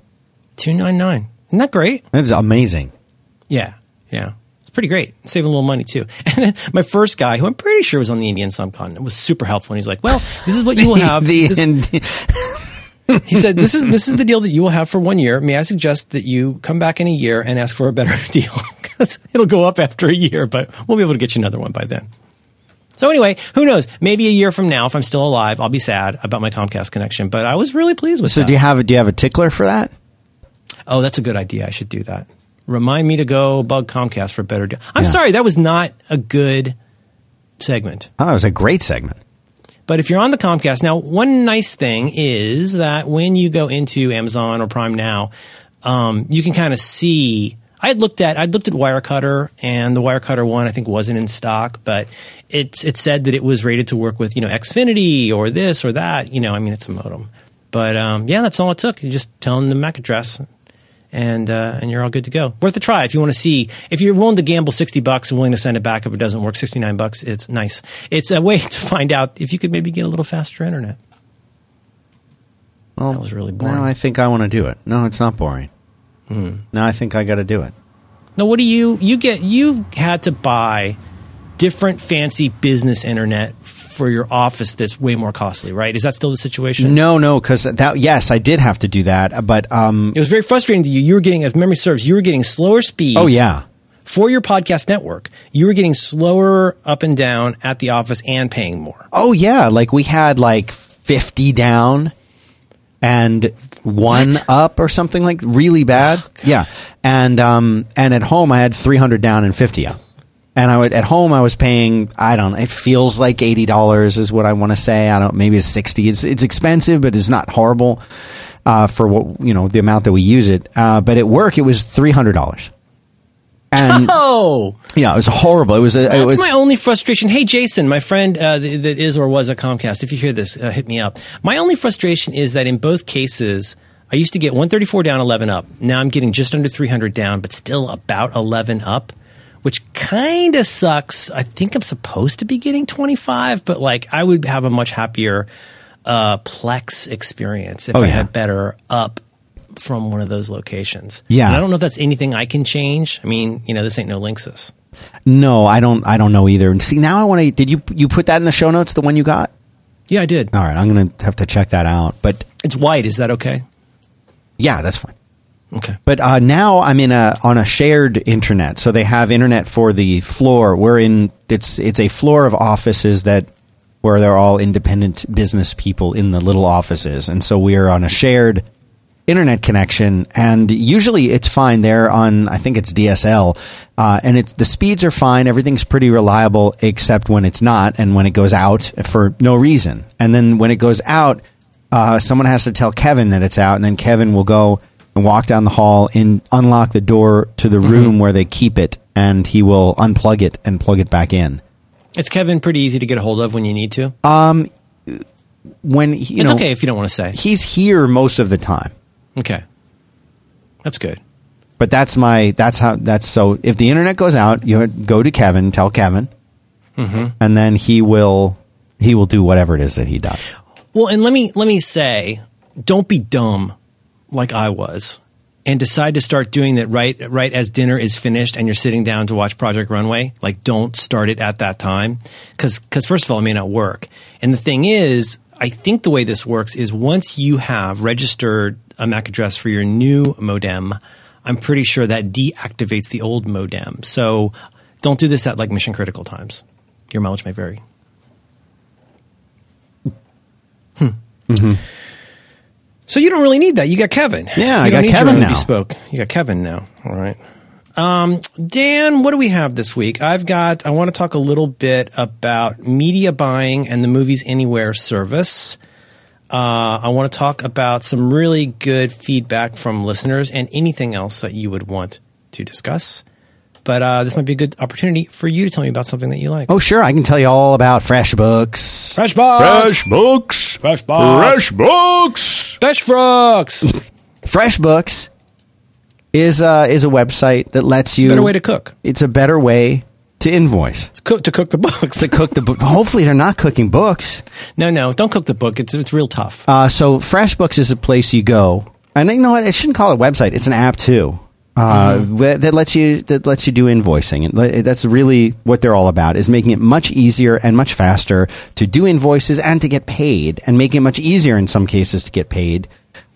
[SPEAKER 1] Two nine nine. Isn't that great?
[SPEAKER 2] That's amazing.
[SPEAKER 1] Yeah, yeah. It's pretty great. Saving a little money too. *laughs* And then my first guy, who I'm pretty sure was on the Indian subcontinent, was super helpful. And he's like, "Well, this is what you will *laughs* have."
[SPEAKER 2] the
[SPEAKER 1] This-
[SPEAKER 2] Indi-
[SPEAKER 1] he said, "This is this is the deal that you will have for one year. May I suggest that you come back in a year and ask for a better *laughs* deal because it'll go up after a year, but we'll be able to get you another one by then." So anyway, who knows? Maybe a year from now, if I'm still alive, I'll be sad about my Comcast connection. But I was really pleased with
[SPEAKER 2] so
[SPEAKER 1] that.
[SPEAKER 2] do you have a, do you have a tickler for that?
[SPEAKER 1] oh, that's a good idea. I should do that. Remind me to go bug Comcast for a better deal. I'm
[SPEAKER 2] Yeah.
[SPEAKER 1] sorry, that was not a good segment.
[SPEAKER 2] Oh, that was a great segment.
[SPEAKER 1] But if you're on the Comcast, now one nice thing is that when you go into Amazon or Prime Now, um, you can kind of see. I had looked at I looked at Wirecutter, and the Wirecutter one I think wasn't in stock, but it it said that it was rated to work with you know Xfinity or this or that. You know, I mean it's a modem, but um, yeah, that's all it took. You just tell them the MAC address, and uh, and you're all good to go. Worth a try if you want to see. If you're willing to gamble sixty bucks and willing to send it back if it doesn't work, sixty nine bucks. It's nice. It's a way *laughs* to find out if you could maybe get a little faster internet.
[SPEAKER 2] Well,
[SPEAKER 1] That was really boring.
[SPEAKER 2] Now I think I want to do it. No, it's not boring.
[SPEAKER 1] Hmm.
[SPEAKER 2] Now I think I got to do it.
[SPEAKER 1] Now, what do you you get? You had to buy different fancy business internet for your office that's way more costly, right? Is that still the situation?
[SPEAKER 2] No, no, because that yes, I did have to do that, but um,
[SPEAKER 1] It was very frustrating to you. You were getting, as memory serves, you were getting slower speeds.
[SPEAKER 2] oh yeah,
[SPEAKER 1] For your podcast network, you were getting slower up and down at the office and paying more.
[SPEAKER 2] oh yeah, like we had like fifty down and one
[SPEAKER 1] What?
[SPEAKER 2] up or something like really bad. yeah, and um, and at home I had three hundred down and fifty up. And I would at home I was paying I don't know it feels like eighty dollars is what I want to say. I don't maybe it's sixty. It's it's expensive but it's not horrible uh, for what you know the amount that we use it. Uh, but at work it was three hundred dollars. And *laughs*
[SPEAKER 1] Oh,
[SPEAKER 2] yeah it was horrible. It was a, it
[SPEAKER 1] that's
[SPEAKER 2] was
[SPEAKER 1] my only frustration. Hey, Jason, my friend uh, th- that is or was at Comcast, if you hear this, uh, hit me up. My only frustration is that in both cases, I used to get 134 down, 11 up. Now I'm getting just under 300 down, but still about 11 up, which kind of sucks. I think I'm supposed to be getting 25, but like I would have a much happier uh, Plex experience if
[SPEAKER 2] Oh,
[SPEAKER 1] I
[SPEAKER 2] yeah.
[SPEAKER 1] had better up from one of those locations.
[SPEAKER 2] Yeah.
[SPEAKER 1] And I don't know if that's anything I can change. I mean, you know, this ain't no Linksys.
[SPEAKER 2] no I don't I don't know either and see now I want to did you you put that in the show notes the one you got
[SPEAKER 1] Yeah, I did.
[SPEAKER 2] all right I'm gonna have to check that out but
[SPEAKER 1] It's white. Is that okay?
[SPEAKER 2] yeah that's fine
[SPEAKER 1] Okay.
[SPEAKER 2] But uh, now I'm in a on a shared internet, so they have internet for the floor. We're in it's it's a floor of offices that where they're all independent business people in the little offices, and so we're on a shared internet connection. And usually it's fine. They're on I think it's DSL, uh, and it's the speeds are fine. Everything's pretty reliable, except when it's not, and when it goes out for no reason. And then when it goes out, uh, someone has to tell Kevin that it's out, and then Kevin will go and walk down the hall and unlock the door to the mm-hmm. room where they keep it, and he will unplug it and plug it back in.
[SPEAKER 1] It's Kevin pretty easy to get a hold of when you need to?
[SPEAKER 2] Um, when he-
[SPEAKER 1] it's
[SPEAKER 2] know
[SPEAKER 1] okay if you don't want to say.
[SPEAKER 2] he's here most of the time.
[SPEAKER 1] Okay. That's good.
[SPEAKER 2] But that's my that's how that's so. If the internet goes out, you go to Kevin, tell Kevin, mm-hmm. and then he will he will do whatever it is that he does.
[SPEAKER 1] Well, and let me let me say, don't be dumb like I was and decide to start doing that right right as dinner is finished and you're sitting down to watch Project Runway. Like don't start it at that time cuz cuz first of all it may not work. And the thing is, I think the way this works is once you have registered a MAC address for your new modem, I'm pretty sure that deactivates the old modem. So don't do this at like mission critical times. Your mileage may vary. Hmm. Mm-hmm. So you don't really need that. You got Kevin.
[SPEAKER 2] Yeah, I
[SPEAKER 1] you don't
[SPEAKER 2] got
[SPEAKER 1] need
[SPEAKER 2] Kevin now.
[SPEAKER 1] Bespoke. You got Kevin now. All right. Um, Dan, what do we have this week? I've got. I want to talk a little bit about media buying and the Movies Anywhere service. Uh, I want to talk about some really good feedback from listeners and anything else that you would want to discuss. But uh, this might be a good opportunity for you to tell me about something that you like.
[SPEAKER 2] Oh, sure, I can tell you all about FreshBooks.
[SPEAKER 1] Fresh Box!
[SPEAKER 2] books.
[SPEAKER 1] Fresh Box!
[SPEAKER 2] books.
[SPEAKER 1] Fresh Frogs! *laughs*
[SPEAKER 2] FreshBooks is uh, is a website that lets you It's a
[SPEAKER 1] Better way to cook.
[SPEAKER 2] It's a better way to invoice
[SPEAKER 1] Cook to cook the books.
[SPEAKER 2] to cook the book. *laughs* Hopefully, they're not cooking books.
[SPEAKER 1] No, no, don't cook the book. It's it's real tough.
[SPEAKER 2] Uh, so FreshBooks is a place you go, and you know what? I shouldn't call it a website. It's an app too. Uh, that, that lets you that lets you do invoicing, and that's really what they're all about: is making it much easier and much faster to do invoices and to get paid, and making it much easier in some cases to get paid.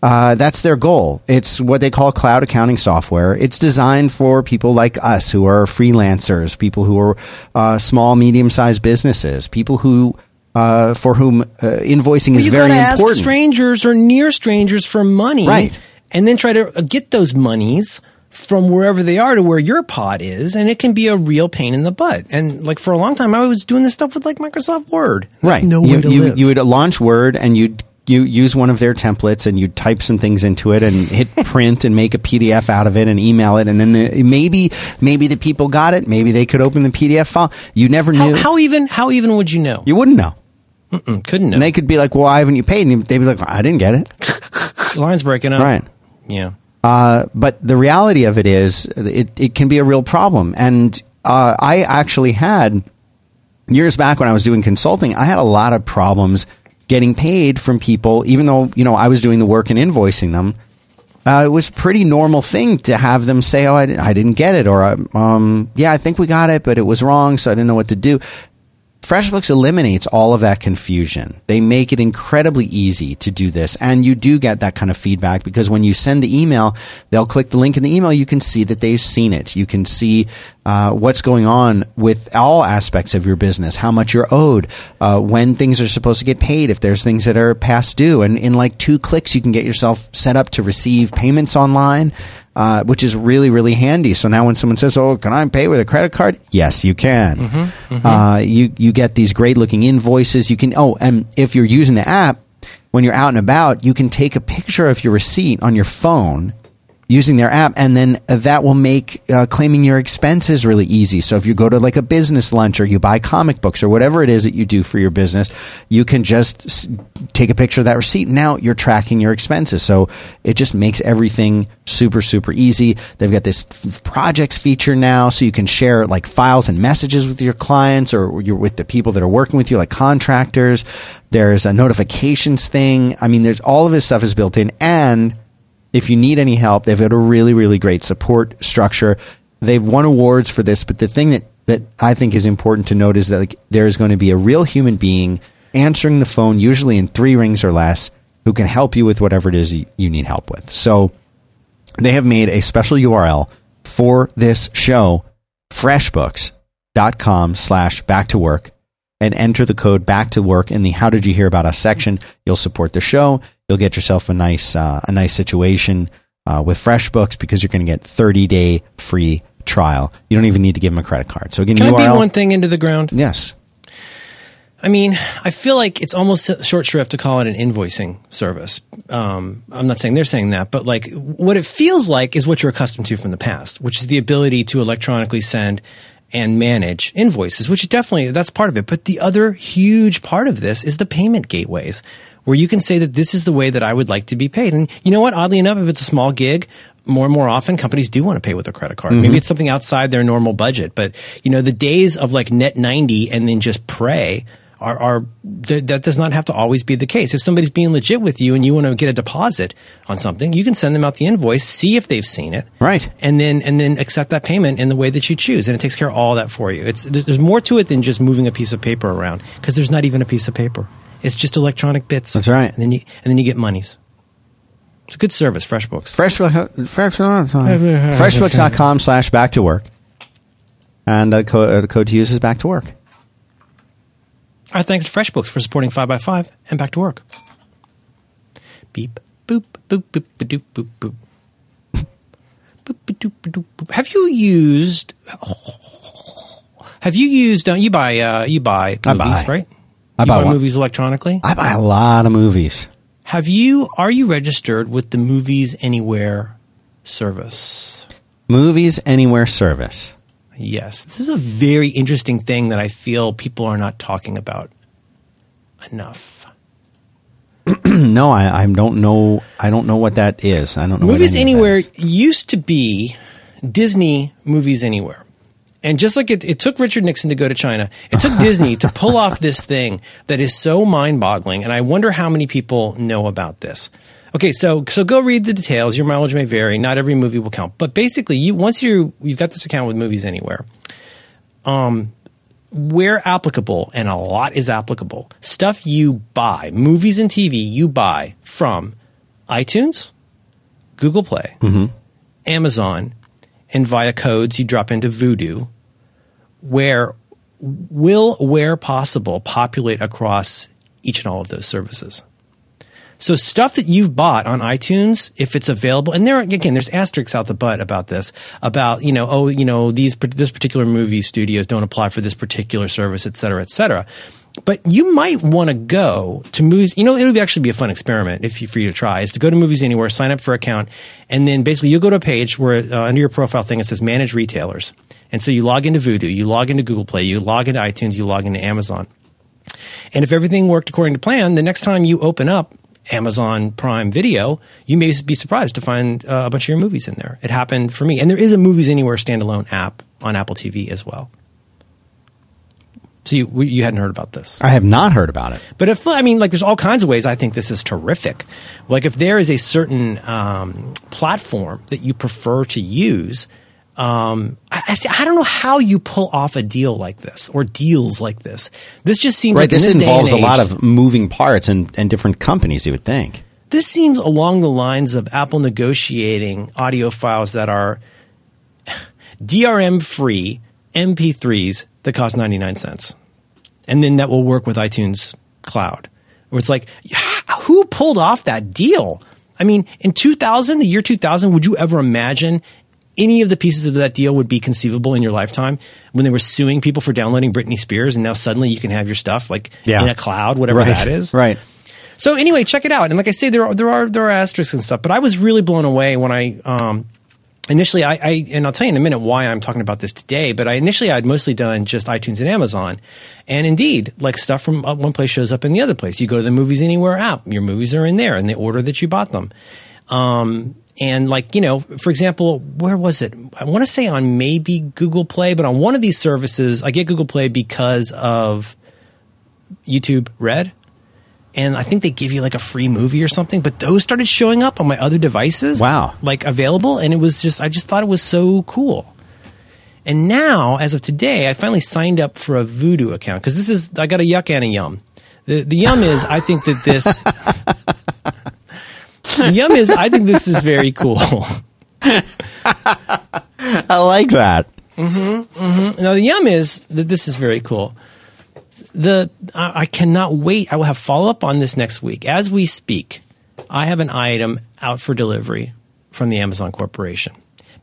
[SPEAKER 2] Uh, that's their goal. It's what they call cloud accounting software. It's designed for people like us who are freelancers, people who are uh, small, medium-sized businesses, people who uh, for whom uh, invoicing is very important.
[SPEAKER 1] you
[SPEAKER 2] very
[SPEAKER 1] gotta
[SPEAKER 2] important.
[SPEAKER 1] ask strangers or near strangers for money,
[SPEAKER 2] Right.
[SPEAKER 1] And then try to get those monies from wherever they are to where your pod is, and it can be a real pain in the butt. And like for a long time, I was doing this stuff with like Microsoft Word. That's
[SPEAKER 2] right.
[SPEAKER 1] No
[SPEAKER 2] you,
[SPEAKER 1] way to
[SPEAKER 2] you,
[SPEAKER 1] live.
[SPEAKER 2] you would launch Word and you'd you use one of their templates and you'd type some things into it and hit *laughs* print and make a PDF out of it and email it and then the, maybe maybe the people got it maybe they could open the PDF file you never knew
[SPEAKER 1] how even how even would you know?
[SPEAKER 2] you wouldn't know
[SPEAKER 1] Mm, Couldn't know.
[SPEAKER 2] and they could be like well why haven't you paid and they'd be like well, I didn't get it *laughs*
[SPEAKER 1] Lines breaking up.
[SPEAKER 2] right
[SPEAKER 1] Yeah.
[SPEAKER 2] Uh, but the reality of it is, it, it can be a real problem. And uh, I actually had, years back when I was doing consulting, I had a lot of problems getting paid from people, even though, you know, I was doing the work and invoicing them. Uh, it was a pretty normal thing to have them say, "Oh, I, I didn't get it," or um, "Yeah, I think we got it, but it was wrong, so I didn't know what to do." FreshBooks eliminates all of that confusion. They make it incredibly easy to do this. And you do get that kind of feedback because when you send the email, they'll click the link in the email. You can see that they've seen it. You can see uh, what's going on with all aspects of your business, how much you're owed, uh, when things are supposed to get paid, if there's things that are past due. And in like two clicks, you can get yourself set up to receive payments online uh, which is really really handy. So now when someone says, "Oh, can I pay with a credit card?" Yes, you can. Uh, you you get these great looking invoices. You can oh, and if you're using the app when you're out and about, you can take a picture of your receipt on your phone using their app, and then that will make uh, claiming your expenses really easy. So if you go to like a business lunch or you buy comic books or whatever it is that you do for your business, you can just take a picture of that receipt. Now you're tracking your expenses. So it just makes everything super, super easy. They've got this f- projects feature now, so you can share like files and messages with your clients or you're with the people that are working with you, like contractors. There's a notifications thing. I mean, there's all of this stuff is built in and if you need any help, they've got a really, really great support structure. They've won awards for this, but the thing that, that I think is important to note is that like, there's going to be a real human being answering the phone, usually in three rings or less, who can help you with whatever it is you need help with. So they have made a special URL for this show, freshbooks.com slash back to work and enter the code back to work in the how did you hear about us section you'll support the show you'll get yourself a nice uh, a nice situation uh, with freshbooks because you're going to get 30 day free trial you don't even need to give them a credit card so again
[SPEAKER 1] Can I
[SPEAKER 2] URL
[SPEAKER 1] beat one thing into the ground?
[SPEAKER 2] yes
[SPEAKER 1] I mean, I feel like it's almost short shrift to call it an invoicing service. Um, I'm not saying they're saying that, but like what it feels like is what you're accustomed to from the past, which is the ability to electronically send and manage invoices, which is definitely that's part of it. But the other huge part of this is the payment gateways, where you can say that this is the way that I would like to be paid. And you know what? Oddly enough, if it's a small gig, more and more often companies do want to pay with a credit card.
[SPEAKER 2] Mm-hmm.
[SPEAKER 1] Maybe it's something outside their normal budget, but you know, the days of like net 90 and then just pray are, are th- that does not have to always be the case. If somebody's being legit with you and you want to get a deposit on something, you can send them out the invoice, see if they've seen it.
[SPEAKER 2] Right.
[SPEAKER 1] And then, and then accept that payment in the way that you choose. And it takes care of all that for you. It's, there's there's more to it than just moving a piece of paper around because there's not even a piece of paper. It's just electronic bits.
[SPEAKER 2] That's right.
[SPEAKER 1] And then you, and then you get monies. It's a good service, FreshBooks.
[SPEAKER 2] Freshbook, fresh, freshbooks.com slash back to work. And the code, uh, the code to use is back to work.
[SPEAKER 1] Our thanks to FreshBooks for supporting 5x5 and back to work. Beep, boop, boop, boop, boop, boop, boop. Boop, boop, boop, boop. Have you used? Have you used? Don't you buy? Uh, you buy
[SPEAKER 2] I
[SPEAKER 1] movies,
[SPEAKER 2] buy.
[SPEAKER 1] right?
[SPEAKER 2] I
[SPEAKER 1] you
[SPEAKER 2] buy
[SPEAKER 1] movies electronically.
[SPEAKER 2] I buy a lot of movies.
[SPEAKER 1] Have you? Are you registered with the Movies Anywhere service?
[SPEAKER 2] Movies Anywhere service.
[SPEAKER 1] Yes, this is a very interesting thing that I feel people are not talking about enough. *clears throat*
[SPEAKER 2] No, I, I don't know. I don't know what that is. I don't know. what
[SPEAKER 1] Movies
[SPEAKER 2] any
[SPEAKER 1] Anywhere used to be Disney Movies Anywhere. And just like it, it took Richard Nixon to go to China, it took *laughs* Disney to pull off this thing that is so mind boggling. And I wonder how many people know about this. Okay, so so go read the details. Your mileage may vary. Not every movie will count. But basically, you once you you've got this account with Movies Anywhere, um, where applicable, and a lot is applicable, stuff you buy, movies and TV you buy from iTunes, Google Play, Amazon, and via codes you drop into Vudu, where will, where possible, populate across each and all of those services. So stuff that you've bought on iTunes, if it's available, and there are, again, there's asterisks out the butt about this, about you know, oh, you know, these this particular movie studios don't apply for this particular service, et cetera, et cetera. But you might want to go to movies. You know, it would actually be a fun experiment if you, for you to try is to go to Movies Anywhere, sign up for an account, and then basically you'll go to a page where uh, under your profile thing it says Manage Retailers, and so you log into Vudu, you log into Google Play, you log into iTunes, you log into Amazon. And if everything worked according to plan, the next time you open up Amazon Prime Video, you may be surprised to find uh, a bunch of your movies in there. It happened for me. And there is a Movies Anywhere standalone app on Apple TV as well. So you, you hadn't heard about this.
[SPEAKER 2] I have not heard about it.
[SPEAKER 1] But if, I mean, like, there's all kinds of ways I think this is terrific. Like, if there is a certain um, platform that you prefer to use, um, I, I, see, I don't know how you pull off a deal like this or deals like this. This just seems
[SPEAKER 2] Right.
[SPEAKER 1] like in
[SPEAKER 2] This
[SPEAKER 1] day and
[SPEAKER 2] involves a lot of moving parts and, and different companies. You would think.
[SPEAKER 1] This seems along the lines of Apple negotiating audio files that are *laughs* DRM free MP3s that cost 99 cents. And then that will work with iTunes Cloud. Where it's like, who pulled off that deal? I mean, in 2000, the year 2000, would you ever imagine any of the pieces of that deal would be conceivable in your lifetime when they were suing people for downloading Britney Spears and now suddenly you can have your stuff like
[SPEAKER 2] Yeah.
[SPEAKER 1] in a cloud, whatever
[SPEAKER 2] right.
[SPEAKER 1] that is? *laughs*
[SPEAKER 2] Right.
[SPEAKER 1] So anyway, check it out. And like I say, there are there are there are asterisks and stuff. But I was really blown away when I um, initially I, I and I'll tell you in a minute why I'm talking about this today. But I initially I'd mostly done just iTunes and Amazon, and indeed, like stuff from uh, one place shows up in the other place. You go to the Movies Anywhere app, your movies are in there in the order that you bought them. Um, and like you know, for example, where was it? I want to say on maybe Google Play, but on one of these services, I get Google Play because of YouTube Red and I think they give you like a free movie or something. But those started showing up on my other devices.
[SPEAKER 2] Wow.
[SPEAKER 1] Like available, and it was just I just thought it was so cool. And now, as of today, I finally signed up for a Vudu account because this is I got a yuck and a yum. The the yum is I think that this *laughs* the yum is I think this is very cool. *laughs*
[SPEAKER 2] I like that. Mm-hmm, mm-hmm.
[SPEAKER 1] Now the yum is that this is very cool. The I, I cannot wait. I will have follow up on this next week as we speak. I have an item out for delivery from the Amazon Corporation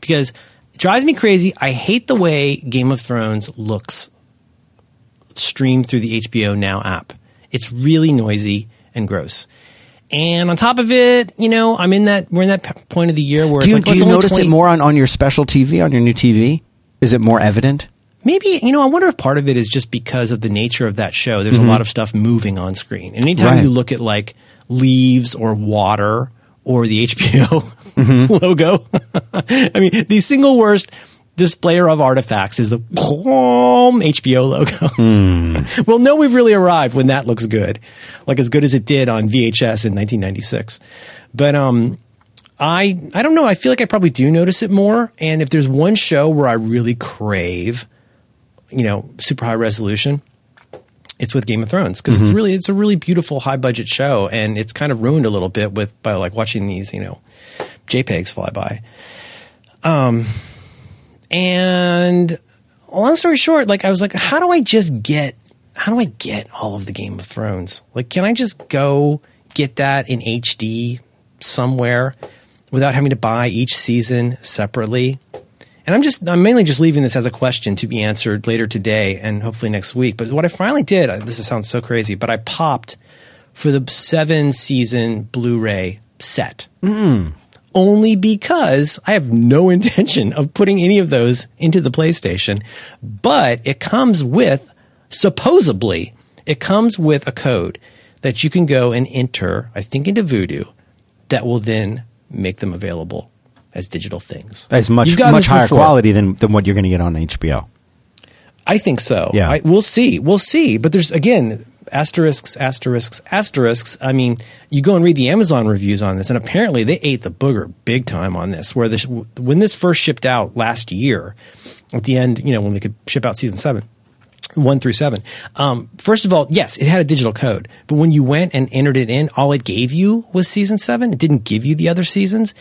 [SPEAKER 1] because it drives me crazy. I hate the way Game of Thrones looks streamed through the HBO Now app. It's really noisy and gross. And on top of it, you know, I'm in that we're in that point of the year where oh,
[SPEAKER 2] Do
[SPEAKER 1] it's
[SPEAKER 2] you,
[SPEAKER 1] like
[SPEAKER 2] do
[SPEAKER 1] well, it's
[SPEAKER 2] you notice
[SPEAKER 1] 20
[SPEAKER 2] it more on, on your special TV, on your new TV? Is it more evident?
[SPEAKER 1] Maybe you know. I wonder if part of it is just because of the nature of that show. There's a lot of stuff moving on screen, and anytime
[SPEAKER 2] Mm-hmm. Right.
[SPEAKER 1] you look at like leaves or water or the *laughs* HBO logo. *laughs* I mean, the single worst displayer of artifacts is the boom, HBO logo. *laughs* we'll know we've really arrived when that looks good, like as good as it did on VHS in 1996. But um, I I don't know. I feel like I probably do notice it more. And if there's one show where I really crave, you know, super high resolution, it's with Game of Thrones because it's really it's a really beautiful high budget show, and it's kind of ruined a little bit with by like watching these you know JPEGs fly by. Um, and long story short, like I was like, how do I just get how do I get all of the Game of Thrones? Like, can I just go get that in HD somewhere without having to buy each season separately? And I'm just, I'm mainly just leaving this as a question to be answered later today and hopefully next week. But what I finally did, this sounds so crazy, but I popped for the seven season Blu ray set. Mm-hmm. Only because I have no *laughs* intention of putting any of those into the PlayStation. But it comes with, supposedly, it comes with a code that you can go and enter, I think into Vudu, that will then make them available as digital things.
[SPEAKER 2] It's much much higher
[SPEAKER 1] before.
[SPEAKER 2] quality than, than what you're going to get on HBO.
[SPEAKER 1] I think so.
[SPEAKER 2] Yeah.
[SPEAKER 1] I, we'll see. We'll see. But there's again asterisks, asterisks, asterisks. I mean, you go and read the Amazon reviews on this, and apparently they ate the booger big time on this. Where this, when this first shipped out last year, at the end, you know, when they could ship out season seven. One through seven. Um, first of all, yes, it had a digital code, but when you went and entered it in, all it gave you was season seven. It didn't give you the other seasons.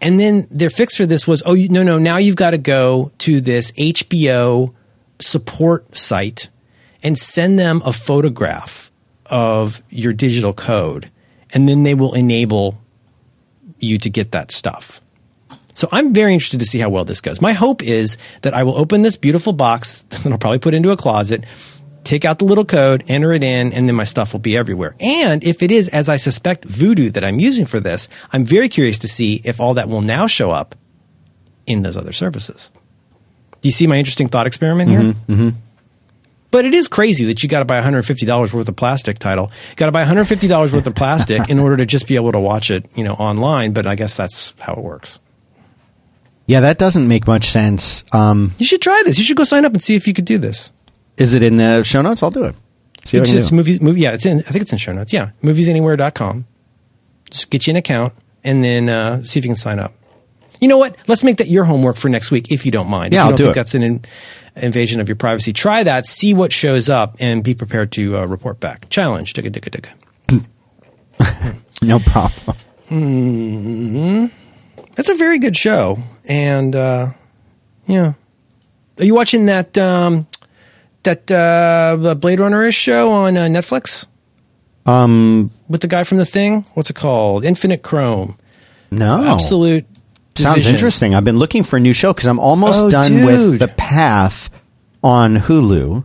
[SPEAKER 1] And then their fix for this was, oh, no, no, now you've got to go to this HBO support site and send them a photograph of your digital code, and then they will enable you to get that stuff. So I'm very interested to see how well this goes. My hope is that I will open this beautiful box *laughs* that I'll probably put into a closet, take out the little code, enter it in, and then my stuff will be everywhere. And if it is, as I suspect, Vudu that I'm using for this, I'm very curious to see if all that will now show up in those other services. Do you see my interesting thought experiment here? But it is crazy that you got to buy $150 worth of plastic title. Got to buy $150 worth of plastic in order to just be able to watch it, you know, online. But I guess that's how it works.
[SPEAKER 2] Yeah, that doesn't make much sense. Um,
[SPEAKER 1] You should try this. You should go sign up and see if you could do this.
[SPEAKER 2] Is it in the show notes? I'll do it. See
[SPEAKER 1] It's just movies, movie, yeah, it's in, I think it's in show notes. Yeah. Moviesanywhere.com. Just get you an account and then uh, see if you can sign up. You know what? Let's make that your homework for next week if you don't mind.
[SPEAKER 2] Yeah,
[SPEAKER 1] if you
[SPEAKER 2] I'll
[SPEAKER 1] don't
[SPEAKER 2] do
[SPEAKER 1] think
[SPEAKER 2] it.
[SPEAKER 1] that's an in, invasion of your privacy, try that, see what shows up, and be prepared to uh, report back. Challenge. Digga, digga, digga. *laughs*
[SPEAKER 2] No problem.
[SPEAKER 1] That's a very good show. And uh, yeah. Are you watching that um, that uh, Blade Runner ish show on uh, Netflix?
[SPEAKER 2] Um,
[SPEAKER 1] With the guy from the thing? What's it called? Infinite Chrome.
[SPEAKER 2] no.
[SPEAKER 1] Absolute.
[SPEAKER 2] Sounds interesting. I've been looking for a new show because I'm almost
[SPEAKER 1] Oh,
[SPEAKER 2] done
[SPEAKER 1] dude.
[SPEAKER 2] with The Path on Hulu.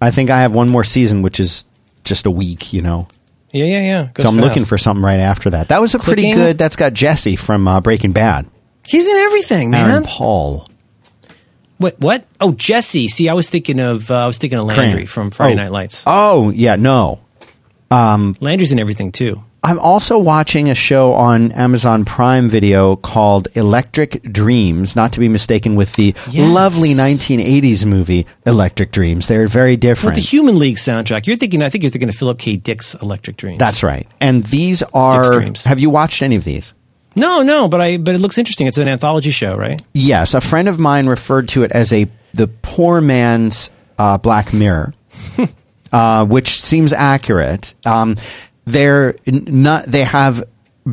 [SPEAKER 2] I think I have one more season, which is just a week, you know.
[SPEAKER 1] Yeah, yeah, yeah.
[SPEAKER 2] So I'm
[SPEAKER 1] fast.
[SPEAKER 2] looking for something right after that. That was a pretty good. That's got Jesse from uh, Breaking Bad.
[SPEAKER 1] He's in everything,
[SPEAKER 2] Aaron
[SPEAKER 1] man.
[SPEAKER 2] Paul.
[SPEAKER 1] What? What? Oh, Jesse. See, I was thinking of uh, I was thinking of Landry
[SPEAKER 2] Cran.
[SPEAKER 1] from Friday
[SPEAKER 2] Oh.
[SPEAKER 1] Night Lights.
[SPEAKER 2] Oh yeah, no.
[SPEAKER 1] Landry's in everything too.
[SPEAKER 2] I'm also watching a show on Amazon Prime Video called Electric Dreams, not to be mistaken with the
[SPEAKER 1] Yes.
[SPEAKER 2] lovely 1980s movie Electric Dreams. They're very
[SPEAKER 1] With
[SPEAKER 2] different.
[SPEAKER 1] the Human League soundtrack, you're thinking. I think you're thinking of Philip K. Dick's Electric Dreams.
[SPEAKER 2] That's right. And these are. Have you watched any of these?
[SPEAKER 1] No, no, but I but it looks interesting. It's an anthology show, right?
[SPEAKER 2] Yes, a friend of mine referred to it as a the poor man's uh, Black Mirror, *laughs* uh, which seems accurate. Um, they're not. They have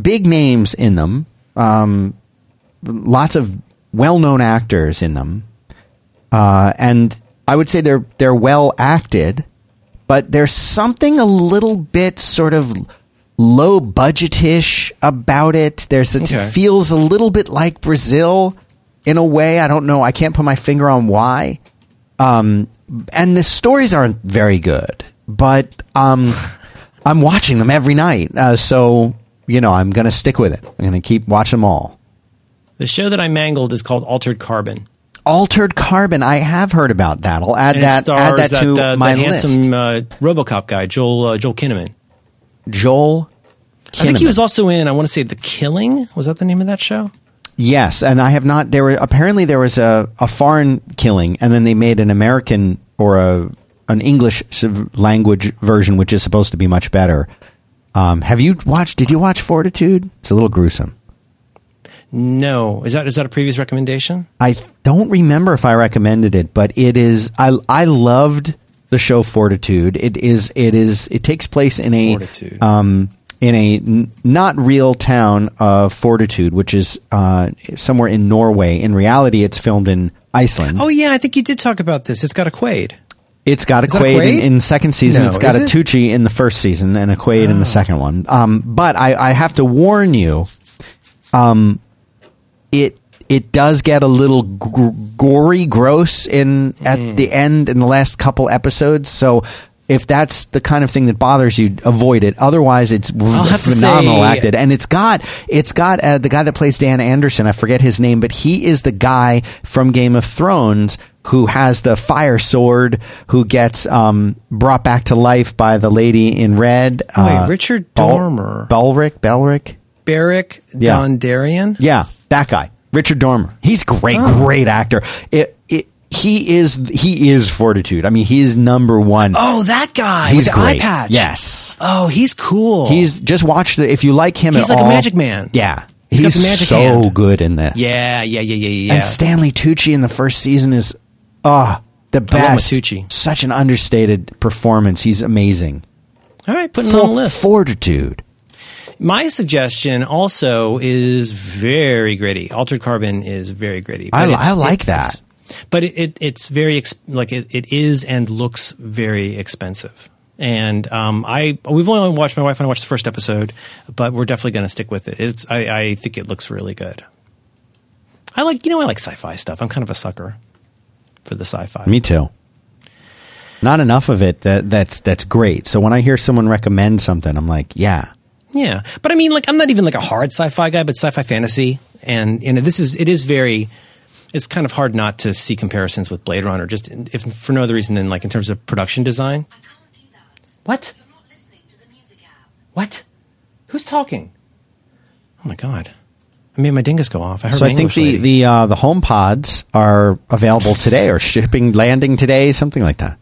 [SPEAKER 2] big names in them. Um, lots of well-known actors in them, uh, and I would say they're they're well acted, but there's something a little bit sort of low budgetish about it. There's it
[SPEAKER 1] Okay.
[SPEAKER 2] feels a little bit like Brazil in a way. I don't know. I can't put my finger on why. Um, and the stories aren't very good, but um, *laughs* I'm watching them every night. Uh, so you know, I'm going to stick with it. I'm going to keep watching them all.
[SPEAKER 1] The show that I mangled is called Altered Carbon.
[SPEAKER 2] Altered Carbon. I have heard about that. I'll add
[SPEAKER 1] And
[SPEAKER 2] that. Add
[SPEAKER 1] stars
[SPEAKER 2] that to
[SPEAKER 1] uh,
[SPEAKER 2] my
[SPEAKER 1] the
[SPEAKER 2] list.
[SPEAKER 1] handsome uh, RoboCop guy, Joel uh, Joel Kinnaman.
[SPEAKER 2] Joel.
[SPEAKER 1] I think he was also in. I want to say The Killing. Was that the name of that show?
[SPEAKER 2] Yes, and I have not. There were apparently there was a, a foreign killing, and then they made an American or a an English language version, which is supposed to be much better. Um, have you watched? Did you watch Fortitude? It's a little gruesome.
[SPEAKER 1] No. Is that is that a previous recommendation?
[SPEAKER 2] I don't remember if I recommended it, but it is. I I loved the show Fortitude. It is. It is. It takes place in a
[SPEAKER 1] Fortitude.
[SPEAKER 2] um in a n- not real town of Fortitude, which is uh, somewhere in Norway. In reality, it's filmed in Iceland.
[SPEAKER 1] Oh yeah, I think you did talk about this. It's got a Quaid.
[SPEAKER 2] It's got a
[SPEAKER 1] that a
[SPEAKER 2] Quaid, in,
[SPEAKER 1] Quaid?
[SPEAKER 2] in second season.
[SPEAKER 1] No,
[SPEAKER 2] it's got a
[SPEAKER 1] it?
[SPEAKER 2] Tucci in the first season and a Quaid in
[SPEAKER 1] Oh.
[SPEAKER 2] the second one. Um, but I, I have to warn you, um, it it does get a little g- gory, gross in at
[SPEAKER 1] Mm.
[SPEAKER 2] the end in the last couple episodes. So. If that's the kind of thing that bothers you, avoid it. Otherwise, it's phenomenal
[SPEAKER 1] say-
[SPEAKER 2] acted, and it's got it's got uh, the guy that plays Dan Anderson. I forget his name, but he is the guy from Game of Thrones who has the fire sword, who gets um, brought back to life by the lady in red.
[SPEAKER 1] Wait, Richard Dormer.
[SPEAKER 2] Belric, Belric.
[SPEAKER 1] Beric
[SPEAKER 2] Yeah.
[SPEAKER 1] Dondarrion.
[SPEAKER 2] Yeah, that guy, Richard Dormer. He's great,
[SPEAKER 1] Oh.
[SPEAKER 2] great actor. It, it, he is he is Fortitude. I mean, he's number one.
[SPEAKER 1] Oh, that guy
[SPEAKER 2] he's
[SPEAKER 1] with the
[SPEAKER 2] great.
[SPEAKER 1] eye patch.
[SPEAKER 2] Yes.
[SPEAKER 1] Oh, he's cool.
[SPEAKER 2] He's just watch the if you like him
[SPEAKER 1] He's like a magic man.
[SPEAKER 2] Yeah,
[SPEAKER 1] He's
[SPEAKER 2] he's,
[SPEAKER 1] got the magic
[SPEAKER 2] so
[SPEAKER 1] hand.
[SPEAKER 2] good in this.
[SPEAKER 1] yeah, yeah, yeah, yeah, yeah.
[SPEAKER 2] and Stanley Tucci in the first season is ah the best.
[SPEAKER 1] Tucci.
[SPEAKER 2] Such an understated performance. He's amazing.
[SPEAKER 1] All right, putting it on the list.
[SPEAKER 2] Fortitude.
[SPEAKER 1] My suggestion also is very gritty. Altered Carbon is very gritty.
[SPEAKER 2] I I like that.
[SPEAKER 1] it's- but it, it it's very ex- like it, it is and looks very expensive. And um, I we've only watched my wife and I watched the first episode, but we're definitely going to stick with it. It's I, I think it looks really good. I like you know I like sci-fi stuff. I'm kind of a sucker for the sci-fi.
[SPEAKER 2] Me too. Not enough of it that that's that's great. So when I hear someone recommend something, I'm like, yeah.
[SPEAKER 1] Yeah, but I mean, like, I'm not even like a hard sci-fi guy, but sci-fi fantasy, and you know, this is it is very. It's kind of hard not to see comparisons with Blade Runner, just if for no other reason than like in terms of production design.
[SPEAKER 3] I can't do that.
[SPEAKER 1] What?
[SPEAKER 3] You're not listening to the music app.
[SPEAKER 1] What? Who's talking? Oh my god! I made my dingus go off. I heard
[SPEAKER 2] So I think the
[SPEAKER 1] lady.
[SPEAKER 2] the uh, the HomePods are available today or shipping landing today, something like that.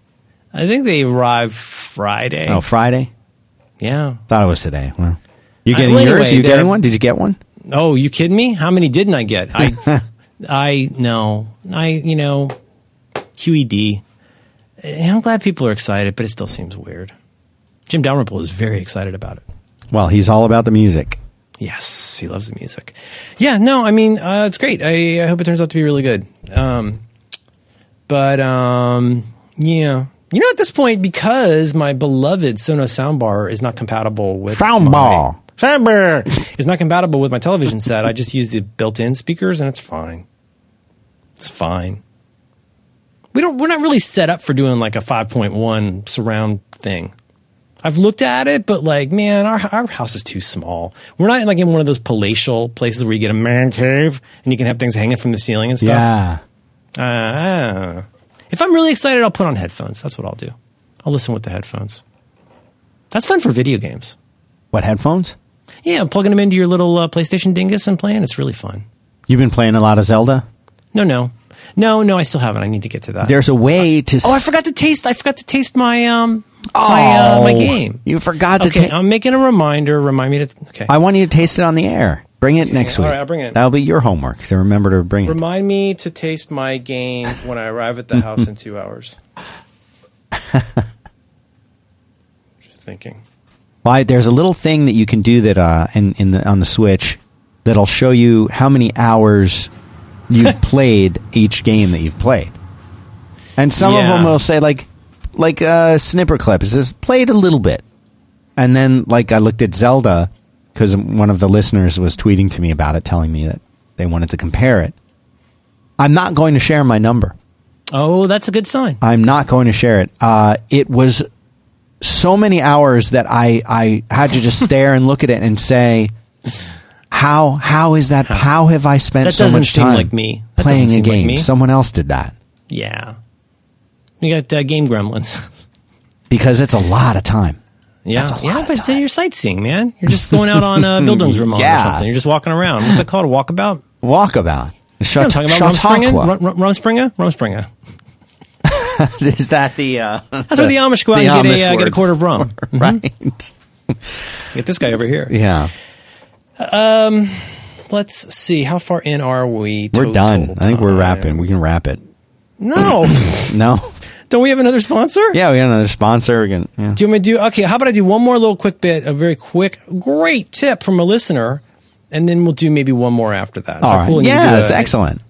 [SPEAKER 1] I think they arrive Friday.
[SPEAKER 2] Oh, Friday.
[SPEAKER 1] Yeah.
[SPEAKER 2] Thought it was today. Well, you
[SPEAKER 1] I-
[SPEAKER 2] getting
[SPEAKER 1] well,
[SPEAKER 2] yours?
[SPEAKER 1] anyway,
[SPEAKER 2] you getting one? Did you get one?
[SPEAKER 1] Oh, you kidding me? How many didn't I get? I, *laughs* I no, I you know, QED. I'm glad people are excited, but it still seems weird. Jim Dalrymple is very excited about it.
[SPEAKER 2] Well, he's all about the music.
[SPEAKER 1] Yes, he loves the music. Yeah, no, I mean, uh, it's great. I, I hope it turns out to be really good. Um, but um, yeah, you know, at this point, because my beloved Sonos soundbar is not compatible with
[SPEAKER 2] Soundbar.
[SPEAKER 1] soundbar *laughs* is not compatible with my television set. I just use the built-in speakers, and it's fine. It's fine. We don't. We're not really set up for doing like a 5.1 surround thing. I've looked at it, but like, man, our our house is too small. We're not like in one of those palatial places where you get a man cave and you can have things hanging from the ceiling and stuff.
[SPEAKER 2] Yeah.
[SPEAKER 1] Uh, if I'm really excited, I'll put on headphones. That's what I'll do. I'll listen with the headphones. That's fun for video games.
[SPEAKER 2] What headphones?
[SPEAKER 1] Yeah, I'm plugging them into your little uh, PlayStation dingus and playing. It's really fun.
[SPEAKER 2] You've been playing a lot of Zelda.
[SPEAKER 1] No, no, no, no. I still haven't. I need to get to that.
[SPEAKER 2] There's a way to.
[SPEAKER 1] oh, I forgot to taste. I forgot to taste my um my uh, my
[SPEAKER 2] Oh,
[SPEAKER 1] game.
[SPEAKER 2] You forgot to. Taste.
[SPEAKER 1] Okay,
[SPEAKER 2] ta-
[SPEAKER 1] I'm making a reminder. Remind me to. Okay.
[SPEAKER 2] I want you to taste it on the air. Bring it next week.
[SPEAKER 1] right, I'll bring it.
[SPEAKER 2] That'll be your homework to remember to bring it.
[SPEAKER 1] Remind me to taste my game when I arrive at the *laughs* house in two hours. *laughs* Just thinking.
[SPEAKER 2] Why? There's a little thing that you can do that uh, in in the on the Switch that'll show you how many hours you've *laughs* played each game that you've played. And some of them will say like like a snipper clip. It says played a little bit, and then like I looked at Zelda because one of the listeners was tweeting to me about it, telling me that they wanted to compare it. I'm not going to share my number.
[SPEAKER 1] Oh, that's a good sign.
[SPEAKER 2] I'm not going to share it. Uh, it was so many hours that I, I had to just *laughs* stare and look at it and say, how how is that? How have I spent
[SPEAKER 1] That
[SPEAKER 2] so much
[SPEAKER 1] seem
[SPEAKER 2] time
[SPEAKER 1] like me. That
[SPEAKER 2] playing a
[SPEAKER 1] like
[SPEAKER 2] game?
[SPEAKER 1] me.
[SPEAKER 2] Someone else did that
[SPEAKER 1] Yeah. You got uh, Game Gremlins. *laughs*
[SPEAKER 2] because it's a lot of time.
[SPEAKER 1] Yeah,
[SPEAKER 2] a
[SPEAKER 1] yeah, but
[SPEAKER 2] time.
[SPEAKER 1] you're sightseeing, man. You're just going out on uh, Bildungsroman *laughs*
[SPEAKER 2] Yeah.
[SPEAKER 1] or something. You're just walking around. What's that called? A walkabout?
[SPEAKER 2] Walkabout.
[SPEAKER 1] Yeah, I'm talking about. Rumspringa. Rum- Rumspringa. Rumspringa. *laughs*
[SPEAKER 2] Is that the? Uh,
[SPEAKER 1] That's where the Amish go out
[SPEAKER 2] the
[SPEAKER 1] and get a, uh, get a
[SPEAKER 2] word
[SPEAKER 1] quart of rum.
[SPEAKER 2] for- Right. *laughs*
[SPEAKER 1] Get this guy over here.
[SPEAKER 2] Yeah.
[SPEAKER 1] Um, let's see. How far in are we?
[SPEAKER 2] We're done. I think we're wrapping. We can wrap it.
[SPEAKER 1] No.
[SPEAKER 2] No.
[SPEAKER 1] Don't we have another sponsor?
[SPEAKER 2] Yeah, we got another sponsor. Can. Yeah.
[SPEAKER 1] Do you want me to do? Okay. How about I do one more little quick bit, a very quick, great tip from a listener, and then we'll do maybe one more after that. Is
[SPEAKER 2] All
[SPEAKER 1] that
[SPEAKER 2] right.
[SPEAKER 1] cool?
[SPEAKER 2] Yeah, that's
[SPEAKER 1] a-
[SPEAKER 2] excellent.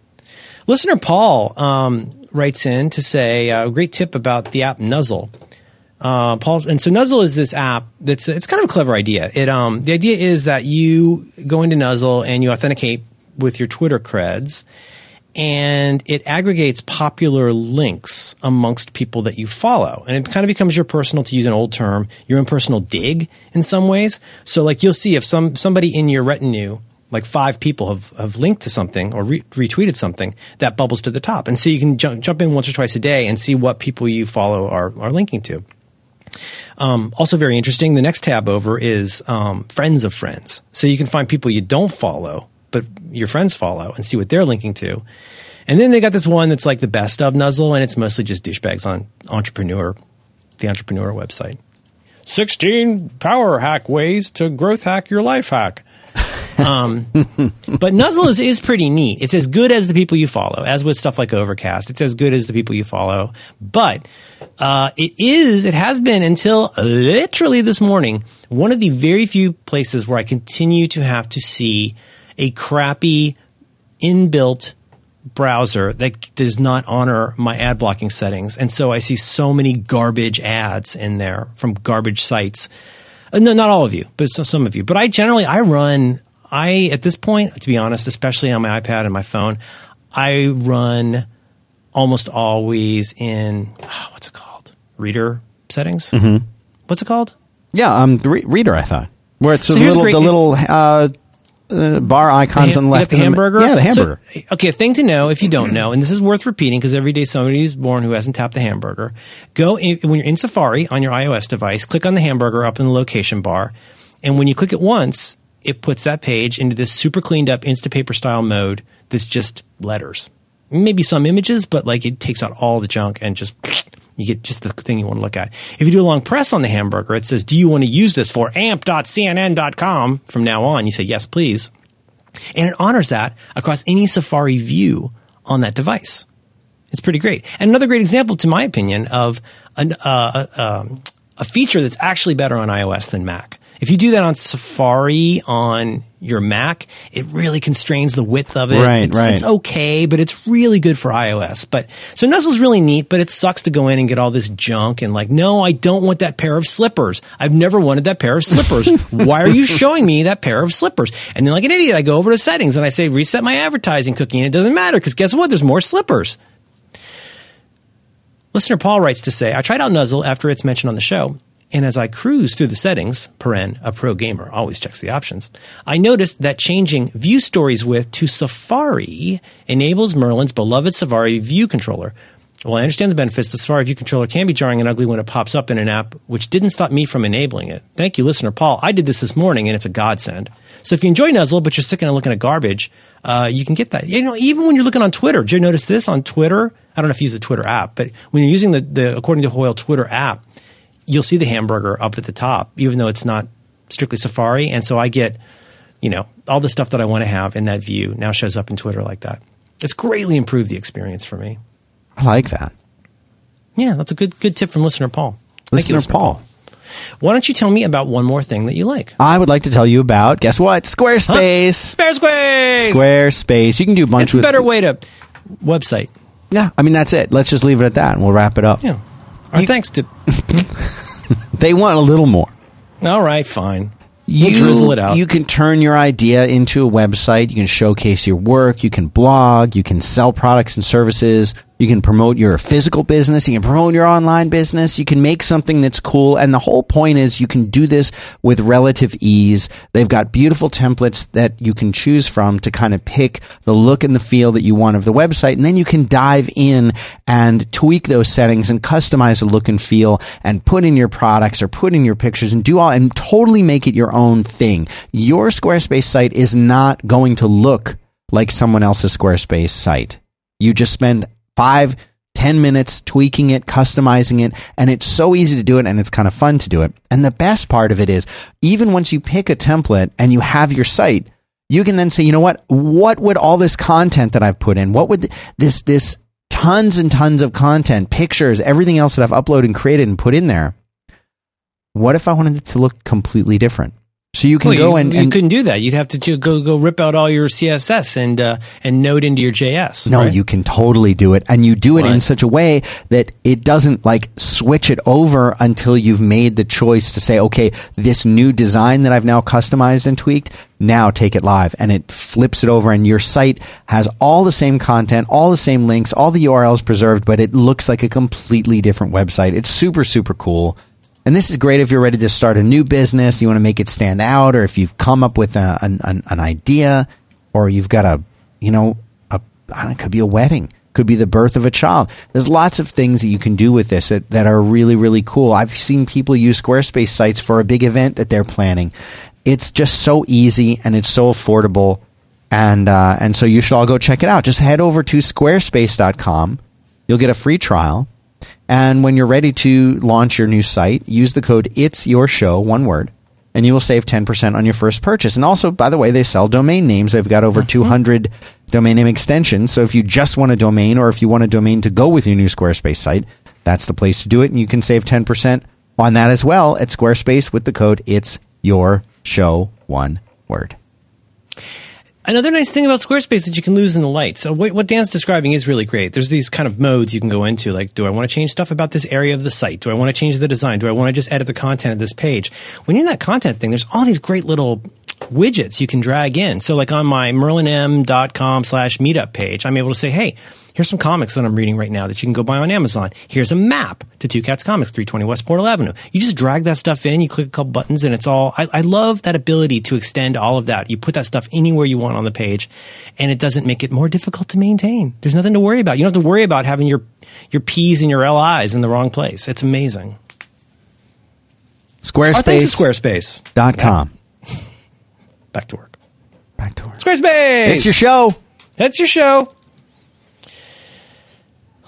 [SPEAKER 1] Listener Paul um, writes in to say uh, a great tip about the app Nuzzle. Uh, Paul's and so Nuzzle is this app that's it's kind of a clever idea. It um the idea is that you go into Nuzzle and you authenticate with your Twitter creds, and it aggregates popular links amongst people that you follow, and it kind of becomes your personal, to use an old term, your own personal Digg in some ways. So like you'll see if some somebody in your retinue like five people have, have linked to something or re- retweeted something that bubbles to the top. And so you can jump, jump in once or twice a day and see what people you follow are, are linking to. Um, also very interesting. The next tab over is um, friends of friends. So you can find people you don't follow, but your friends follow and see what they're linking to. And then they got this one that's like the best of Nuzzle, and it's mostly just douchebags on Entrepreneur, the Entrepreneur website. 16 power hack ways to growth hack your life hack. *laughs* Um, but Nuzzle is, is pretty neat. It's as good as the people you follow, as with stuff like Overcast. It's as good as the people you follow. But uh, it is, it has been until literally this morning, one of the very few places where I continue to have to see a crappy inbuilt browser that does not honor my ad blocking settings. And so I see so many garbage ads in there from garbage sites. Uh, no, not all of you, but so, some of you. But I generally, I run, I, at this point, to be honest, especially on my iPad and my phone, I run almost always in, oh, what's it called? Reader settings? Mm-hmm. What's it called?
[SPEAKER 2] Yeah, um, the re- reader. I thought where it's
[SPEAKER 1] So
[SPEAKER 2] the
[SPEAKER 1] a
[SPEAKER 2] little, the little uh, uh, bar icons on the left.
[SPEAKER 1] the hamburger.
[SPEAKER 2] Yeah, the hamburger.
[SPEAKER 1] So, okay, a thing to know if you don't know, and this is worth repeating because every day somebody is born who hasn't tapped the hamburger. Go in, when you're in Safari on your iOS device, click on the hamburger up in the location bar, and when you click it once, it puts that page into this super cleaned up Instapaper style mode. That's just letters, maybe some images, but like it takes out all the junk and just. You get just the thing you want to look at. If you do a long press on the hamburger, it says, Do you want to use this for amp.cnn.com from now on? You say, Yes, please and it honors that across any Safari view on that device. It's pretty great. And another great example, to my opinion, of an, uh, uh, um, a feature that's actually better on iOS than Mac. If you do that on Safari on your Mac, it really constrains the width of it.
[SPEAKER 2] Right,
[SPEAKER 1] it's,
[SPEAKER 2] right.
[SPEAKER 1] it's okay, but it's really good for iOS. But so Nuzzle's really neat, but it sucks to go in and get all this junk and like, no, I don't want that pair of slippers. I've never wanted that pair of slippers. *laughs* Why are you showing me that pair of slippers? And then like an idiot, I go over to settings and I say reset my advertising cookie and it doesn't matter because guess what? There's more slippers. Listener Paul writes to say, I tried out Nuzzle after it's mentioned on the show, and as I cruise through the settings, paren, a pro gamer always checks the options, I noticed that changing view stories with to Safari enables Merlin's beloved Safari view controller. While I understand the benefits, the Safari view controller can be jarring and ugly when it pops up in an app, which didn't stop me from enabling it. Thank you, listener Paul. I did this this morning, and it's a godsend. So if you enjoy Nuzzle, but you're sick of looking at garbage, uh, you can get that. You know, even when you're looking on Twitter, did you notice this on Twitter? I don't know if you use the Twitter app, but when you're using the, the according to Hoyle Twitter app, you'll see the hamburger up at the top, even though it's not strictly Safari. And so I get, you know, all the stuff that I want to have in that view now shows up in Twitter like that. It's greatly improved the experience for me.
[SPEAKER 2] I like that.
[SPEAKER 1] Yeah, that's a good good tip from listener Paul. Thank you,
[SPEAKER 2] Listener Paul.
[SPEAKER 1] Why don't you tell me about one more thing that you like?
[SPEAKER 2] I would like to tell you about guess what? Squarespace.
[SPEAKER 1] Squarespace.
[SPEAKER 2] Squarespace. You can do a bunch
[SPEAKER 1] It's a better way to website.
[SPEAKER 2] Yeah, I mean that's it. Let's just leave it at that, and we'll wrap it up.
[SPEAKER 1] Yeah. Our thanks to. *laughs*
[SPEAKER 2] They want a little more.
[SPEAKER 1] All right, fine.
[SPEAKER 2] You,
[SPEAKER 1] We'll drizzle it out.
[SPEAKER 2] You can turn your idea into a website. You can showcase your work. You can blog. You can sell products and services. You can promote your physical business. You can promote your online business. You can make something that's cool. And the whole point is you can do this with relative ease. They've got beautiful templates that you can choose from to kind of pick the look and the feel that you want of the website. And then you can dive in and tweak those settings and customize the look and feel and put in your products or put in your pictures and do all and totally make it your own thing. Your Squarespace site is not going to look like someone else's Squarespace site. You just spend five, ten minutes tweaking it, customizing it, and it's so easy to do it and it's kind of fun to do it. And the best part of it is, even once you pick a template and you have your site, you can then say, you know what? What would all this content that I've put in, what would this, this tons and tons of content, pictures, everything else that I've uploaded and created and put in there, what if I wanted it to look completely different? So you can
[SPEAKER 1] Well,
[SPEAKER 2] go
[SPEAKER 1] you,
[SPEAKER 2] and,
[SPEAKER 1] you couldn't do that. You'd have to go go rip out all your CSS and uh, and node into your JS.
[SPEAKER 2] No,
[SPEAKER 1] right?
[SPEAKER 2] you can totally do it. And you do it in such a way that it doesn't like switch it over until you've made the choice to say, okay, this new design that I've now customized and tweaked, now take it live. And it flips it over and your site has all the same content, all the same links, all the URLs preserved, but it looks like a completely different website. It's super, super cool. And this is great if you're ready to start a new business, you want to make it stand out, or if you've come up with a, an, an, idea, or you've got a, you know, know, it could be a wedding, could be the birth of a child. There's lots of things that you can do with this that, that are really, really cool. I've seen people use Squarespace sites for a big event that they're planning. It's just so easy and it's so affordable. And, uh, and so you should all go check it out. Just head over to squarespace.com. You'll get a free trial. And when you're ready to launch your new site, use the code It's Your Show, one word, and you will save 10% on your first purchase. And also, by the way, they sell domain names. They've got over uh-huh. 200 domain name extensions. So if you just want a domain or if you want a domain to go with your new Squarespace site, that's the place to do it. And you can save 10% on that as well at Squarespace with the code It's Your Show, one word.
[SPEAKER 1] Another nice thing about Squarespace that you can lose in the light. So what, what Dan's describing is really great. There's these kind of modes you can go into. Like, do I want to change stuff about this area of the site? Do I want to change the design? Do I want to just edit the content of this page? When you're in that content thing, there's all these great little widgets you can drag in. So like on my merlinm.com slash meetup page, I'm able to say, hey, here's some comics that I'm reading right now that you can go buy on Amazon. Here's a map to Two Cats Comics, 320 West Portal Avenue. You just drag that stuff in, you click a couple buttons, and it's all. I, I love that ability to extend all of that. You put that stuff anywhere you want on the page, and it doesn't make it more difficult to maintain. There's nothing to worry about. You don't have to worry about having your your P's and your LI's in the wrong place. It's amazing. Our thanks to
[SPEAKER 2] Squarespace.com.
[SPEAKER 1] Squarespace. *laughs* Back to work.
[SPEAKER 2] Back to work.
[SPEAKER 1] Squarespace.
[SPEAKER 2] It's your show.
[SPEAKER 1] That's your show.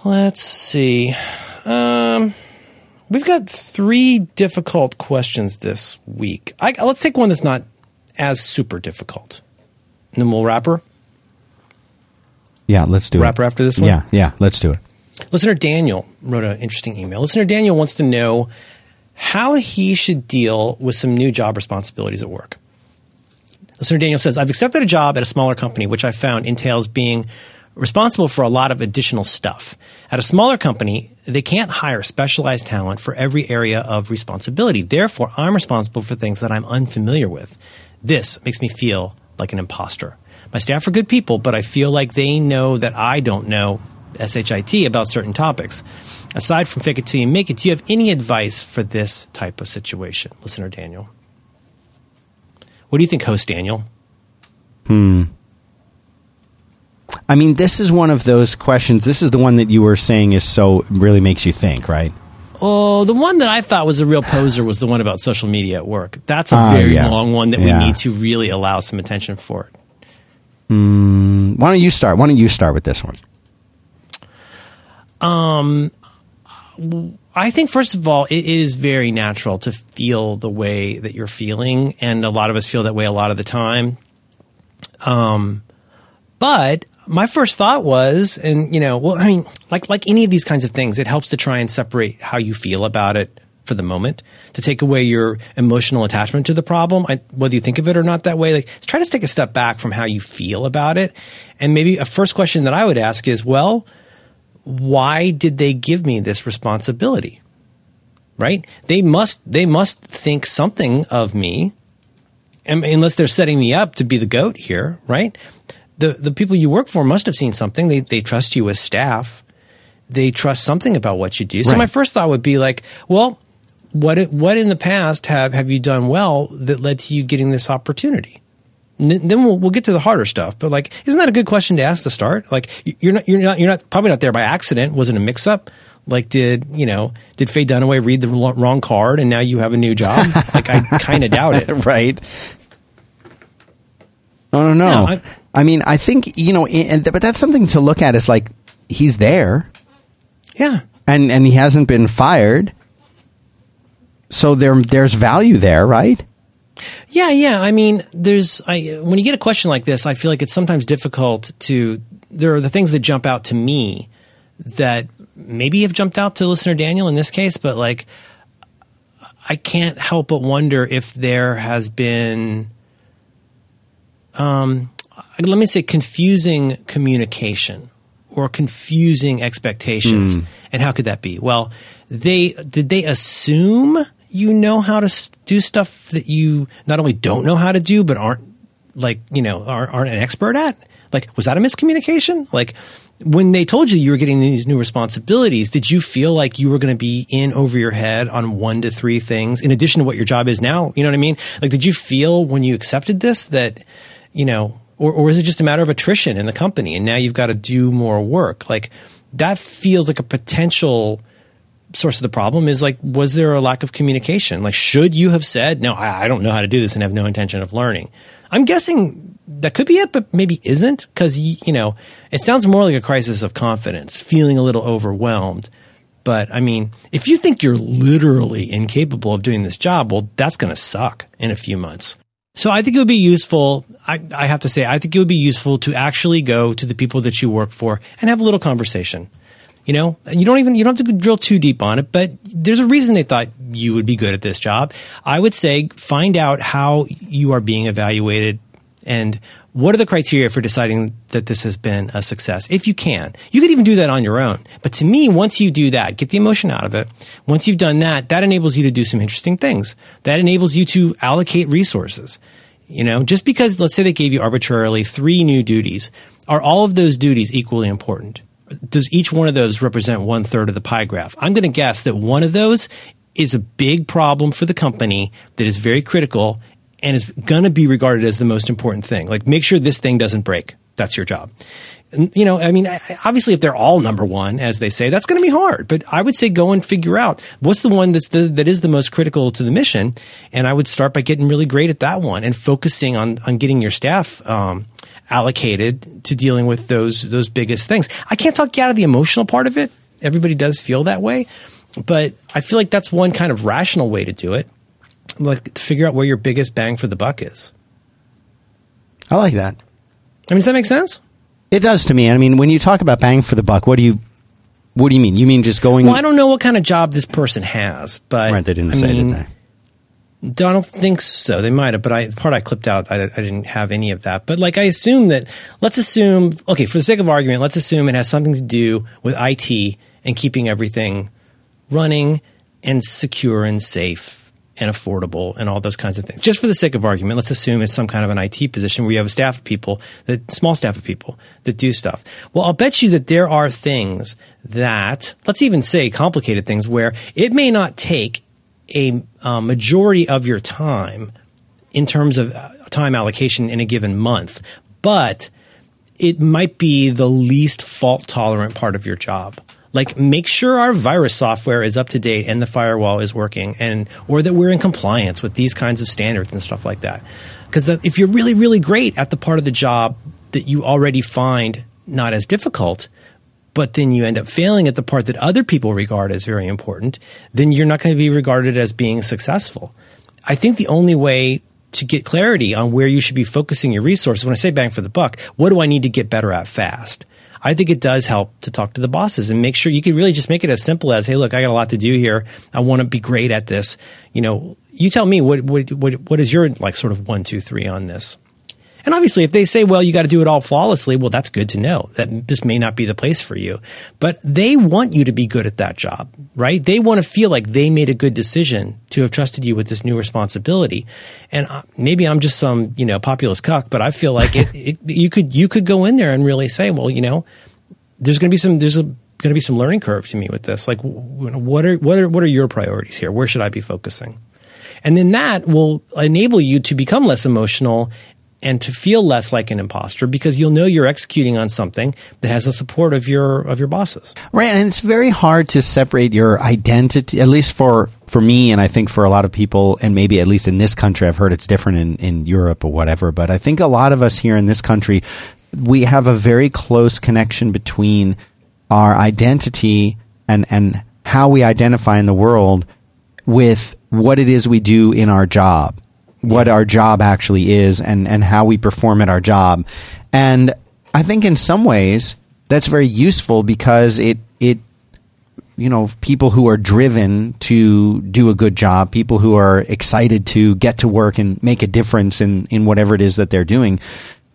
[SPEAKER 1] Let's see. Um, we've got three difficult questions this week. I, let's take one that's not as super difficult. And then we'll wrap her.
[SPEAKER 2] Yeah, let's do
[SPEAKER 1] Wrap
[SPEAKER 2] it.
[SPEAKER 1] her after this one?
[SPEAKER 2] Yeah, yeah, let's do it.
[SPEAKER 1] Listener Daniel wrote an interesting email. Listener Daniel wants to know how he should deal with some new job responsibilities at work. Listener Daniel says, I've accepted a job at a smaller company, which I found entails being responsible for a lot of additional stuff. At a smaller company, they can't hire specialized talent for every area of responsibility. Therefore, I'm responsible for things that I'm unfamiliar with. This makes me feel like an imposter. My staff are good people, but I feel like they know that I don't know SHIT about certain topics. Aside from fake it till you make it, do you have any advice for this type of situation? Listener Daniel. What do you think, host Daniel? Hmm.
[SPEAKER 2] I mean, this is one of those questions. This is the one that you were saying is so really makes you think, right?
[SPEAKER 1] Oh, the one that I thought was a real poser was the one about social media at work. That's a
[SPEAKER 2] Ah,
[SPEAKER 1] very
[SPEAKER 2] yeah.
[SPEAKER 1] long one that
[SPEAKER 2] Yeah.
[SPEAKER 1] we need to really allow some attention for.
[SPEAKER 2] Why don't you start? Why don't you start with this one?
[SPEAKER 1] Um, I think, first of all, it is very natural to feel the way that you're feeling, and a lot of us feel that way a lot of the time. Um, but my first thought was, and you know, well, I mean, like like any of these kinds of things, it helps to try and separate how you feel about it for the moment, to take away your emotional attachment to the problem, I, whether you think of it or not that way. Like, try to take a step back from how you feel about it, and maybe a first question that I would ask is, well why did they give me this responsibility? Right? They must they must think something of me, unless they're setting me up to be the goat here, right? The the people you work for must have seen something. They they trust you as staff, they trust something about what you do. So
[SPEAKER 2] Right.
[SPEAKER 1] my first thought would be like, well, what what in the past have have you done well that led to you getting this opportunity? Then we'll, we'll get to the harder stuff. But like, isn't that a good question to ask to start? Like, you're not, you're not, you're not probably not there by accident. Was it a mix up? Like, did you know? Did Faye Dunaway read the wrong wrong card and now you have a new job? *laughs* like, I kind of doubt it. *laughs*
[SPEAKER 2] right? No, no, no.
[SPEAKER 1] No, I-
[SPEAKER 2] I, mean, I think you know, and but that's something to look at. Is like he's there,
[SPEAKER 1] Yeah,
[SPEAKER 2] and and he hasn't been fired, so there there's value there, right?
[SPEAKER 1] yeah, yeah. I mean, there's I when you get a question like this, I feel like it's sometimes difficult to. There are the things that jump out to me that maybe have jumped out to listener Daniel in this case, but like I can't help but wonder if there has been, um, Uh, let me say, confusing communication or confusing expectations. Hmm. And how could that be? Well, they did they assume you know how to do stuff that you not only don't know how to do, but aren't like you know aren't, aren't an expert at. Like, was that a miscommunication? Like, when they told you you were getting these new responsibilities, did you feel like you were going to be in over your head on one to three things in addition to what your job is now? You know what I mean? Like, did you feel when you accepted this that, you know, or, or is it just a matter of attrition in the company and now you've got to do more work? Like, that feels like a potential source of the problem is like, was there a lack of communication? Like, should you have said, no, I, I don't know how to do this and have no intention of learning? I'm guessing that could be it, but maybe isn't because, you know, it sounds more like a crisis of confidence, feeling a little overwhelmed. But I mean, if you think you're literally incapable of doing this job, well, that's going to suck in a few months. So I think it would be useful. I, I have to say, I think it would be useful to actually go to the people that you work for and have a little conversation. You know, you don't even you don't have to drill too deep on it, but there's a reason they thought you would be good at this job. I would say find out how you are being evaluated and what are the criteria for deciding that this has been a success? If you can you could even do that on your own. But to me once you do that get the emotion out of it. Once you've done that that enables you to do some interesting things. That enables you to allocate resources. You know just because let's say they gave you arbitrarily three new duties are all of those duties equally important? Does each one of those represent one third of the pie graph? I'm going to guess that one of those is a big problem for the company that is very critical and is going to be regarded as the most important thing. Like, make sure this thing doesn't break. That's your job. And, you know, I mean, obviously, if they're all number one, as they say, that's going to be hard. But I would say go and figure out what's the one that's the, that is the most critical to the mission. And I would start by getting really great at that one and focusing on on getting your staff. Um, allocated to dealing with those those biggest things. I can't talk you out of the emotional part of it. Everybody does feel that way, but I feel like that's one kind of rational way to do it like to figure out where your biggest bang for the buck is.
[SPEAKER 2] I like that.
[SPEAKER 1] I mean, does that make sense?
[SPEAKER 2] It does to me. I mean, when you talk about bang for the buck, what do you what do you mean? You mean just going?
[SPEAKER 1] Well, I don't know what kind of job this person has, but
[SPEAKER 2] right, they didn't
[SPEAKER 1] I
[SPEAKER 2] say,
[SPEAKER 1] mean,
[SPEAKER 2] did they?
[SPEAKER 1] I don't think so. They might have, but I part I clipped out. I, I didn't have any of that. But like, I assume that. Let's assume. Okay, for the sake of argument, let's assume it has something to do with IT and keeping everything running and secure and safe and affordable and all those kinds of things. Just for the sake of argument, let's assume it's some kind of an IT position where you have a staff of people that small staff of people that do stuff. Well, I'll bet you that there are things that let's even say complicated things where it may not take a uh, majority of your time in terms of uh, time allocation in a given month, but it might be the least fault tolerant part of your job. Like make sure our virus software is up to date and the firewall is working and or that we're in compliance with these kinds of standards and stuff like that. Cuz if you're really really great at the part of the job that you already find not as difficult, but then you end up failing at the part that other people regard as very important, then you're not going to be regarded as being successful. I think the only way to get clarity on where you should be focusing your resources, when I say bang for the buck, what do I need to get better at fast? I think it does help to talk to the bosses and make sure you can really just make it as simple as, hey, look, I got a lot to do here. I want to be great at this. You know, you tell me what what what, what is your like sort of one, two, three on this? And obviously, if they say, well, you got to do it all flawlessly, well, that's good to know that this may not be the place for you. But they want you to be good at that job, right? They want to feel like they made a good decision to have trusted you with this new responsibility. And uh, maybe I'm just some, you know, populist cuck, but I feel like it, it, *laughs* you could, you could go in there and really say, well, you know, there's going to be some, there's a, going to be some learning curve to me with this. Like, what are what are what are your priorities here? Where should I be focusing? And then that will enable you to become less emotional and to feel less like an imposter because you'll know you're executing on something that has the support of your of your bosses.
[SPEAKER 2] Right, and it's very hard to separate your identity, at least for for me, and I think for a lot of people, and maybe at least in this country, I've heard it's different in in Europe or whatever. But I think a lot of us here in this country, we have a very close connection between our identity and and how we identify in the world with what it is we do in our job, what our job actually is, and, and how we perform at our job. And I think in some ways that's very useful because it, it, you know, people who are driven to do a good job, people who are excited to get to work and make a difference in, in whatever it is that they're doing.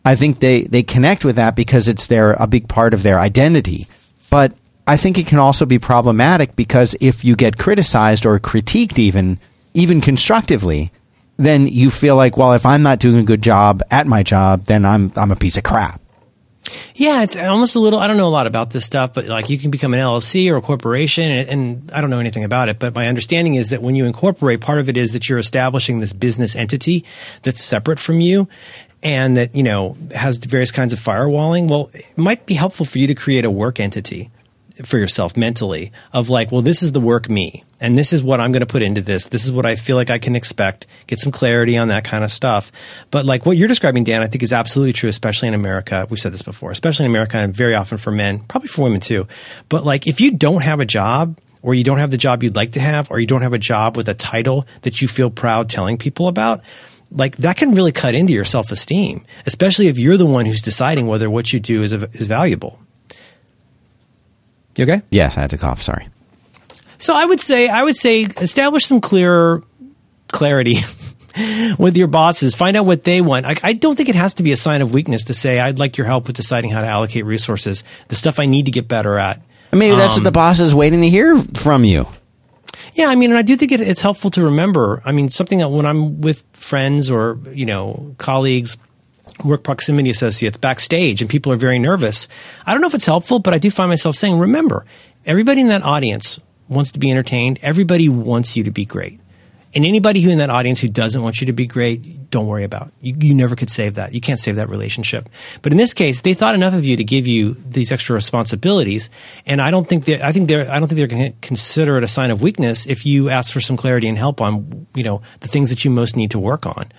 [SPEAKER 2] I think they, they connect with that because it's their, a big part of their identity. But I think it can also be problematic because if you get criticized or critiqued even, even constructively, then you feel like, well, if I'm not doing a good job at my job, then I'm, I'm a piece of crap.
[SPEAKER 1] Yeah, it's almost a little. I don't know a lot about this stuff, but like you can become an LLC or a corporation, and, and, I don't know anything about it. But my understanding is that when you incorporate, part of it is that you're establishing this business entity that's separate from you, and that you know has various kinds of firewalling. Well, it might be helpful for you to create a work entity for yourself mentally of like, well, this is the work me, and this is what I'm going to put into this. This is what I feel like I can expect. Get some clarity on that kind of stuff. But like what you're describing, Dan, I think is absolutely true, especially in America. We've said this before, especially in America, and very often for men, probably for women too. But like, if you don't have a job. Or you don't have the job you'd like to have, or you don't have a job with a title that you feel proud telling people about, like that can really cut into your self esteem, especially if you're the one who's deciding whether what you do is, is valuable. You okay?
[SPEAKER 2] Yes, I had to cough. Sorry.
[SPEAKER 1] So I would say I would say establish some clearer clarity *laughs* with your bosses. Find out what they want. I, I, don't think it has to be a sign of weakness to say I'd like your help with deciding how to allocate resources. The stuff I need to get better at.
[SPEAKER 2] Maybe that's um, what the boss is waiting to hear from you.
[SPEAKER 1] Yeah, I mean, and I do think it, it's helpful to remember. I mean, something that when I'm with friends or you know colleagues work proximity associates backstage and people are very nervous. I don't know if it's helpful, but I do find myself saying, remember, everybody in that audience wants to be entertained. Everybody wants you to be great. And anybody who in that audience who doesn't want you to be great, don't worry about. You, you never could save that. You can't save that relationship. But in this case, they thought enough of you to give you these extra responsibilities. And I don't think that I think they're I don't think they're going to consider it a sign of weakness if you ask for some clarity and help on you know the things that you most need to work on.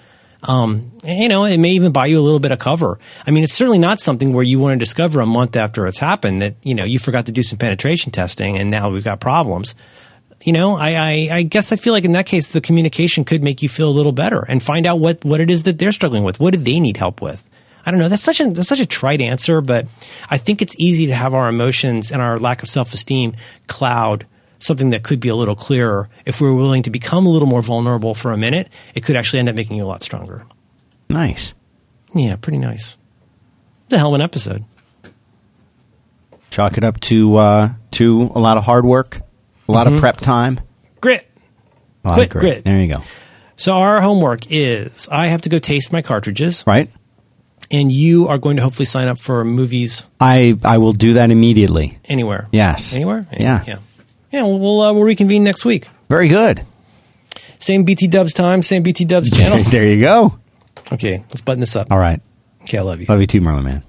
[SPEAKER 1] Um, you know, it may even buy you a little bit of cover. I mean, it's certainly not something where you want to discover a month after it's happened that, you know, you forgot to do some penetration testing and now we've got problems. You know, I, I, I guess I feel like in that case, the communication could make you feel a little better and find out what, what it is that they're struggling with. What do they need help with? I don't know. That's such a that's such a trite answer, but I think it's easy to have our emotions and our lack of self esteem cloud something that could be a little clearer. If we were willing to become a little more vulnerable for a minute, it could actually end up making you a lot stronger.
[SPEAKER 2] Nice.
[SPEAKER 1] Yeah, pretty nice. The hell of an episode.
[SPEAKER 2] Chalk it up to uh, to a lot of hard work, a lot
[SPEAKER 1] Mm-hmm.
[SPEAKER 2] of prep time,
[SPEAKER 1] Grit.
[SPEAKER 2] a lot
[SPEAKER 1] Quit
[SPEAKER 2] grit.
[SPEAKER 1] grit.
[SPEAKER 2] There you go.
[SPEAKER 1] So our homework is I have to go taste my cartridges,
[SPEAKER 2] Right.
[SPEAKER 1] and you are going to hopefully sign up for movies
[SPEAKER 2] I I will do that immediately.
[SPEAKER 1] anywhere.
[SPEAKER 2] Yes.
[SPEAKER 1] Anywhere?
[SPEAKER 2] Yeah.
[SPEAKER 1] Yeah. Yeah, well, we'll, uh, we'll reconvene next week.
[SPEAKER 2] Very good.
[SPEAKER 1] Same BT Dubs time, same BT Dubs channel. *laughs*
[SPEAKER 2] there you go.
[SPEAKER 1] Okay, let's button this up.
[SPEAKER 2] All right.
[SPEAKER 1] Okay, I love you.
[SPEAKER 2] Love you too, Merlin Mann.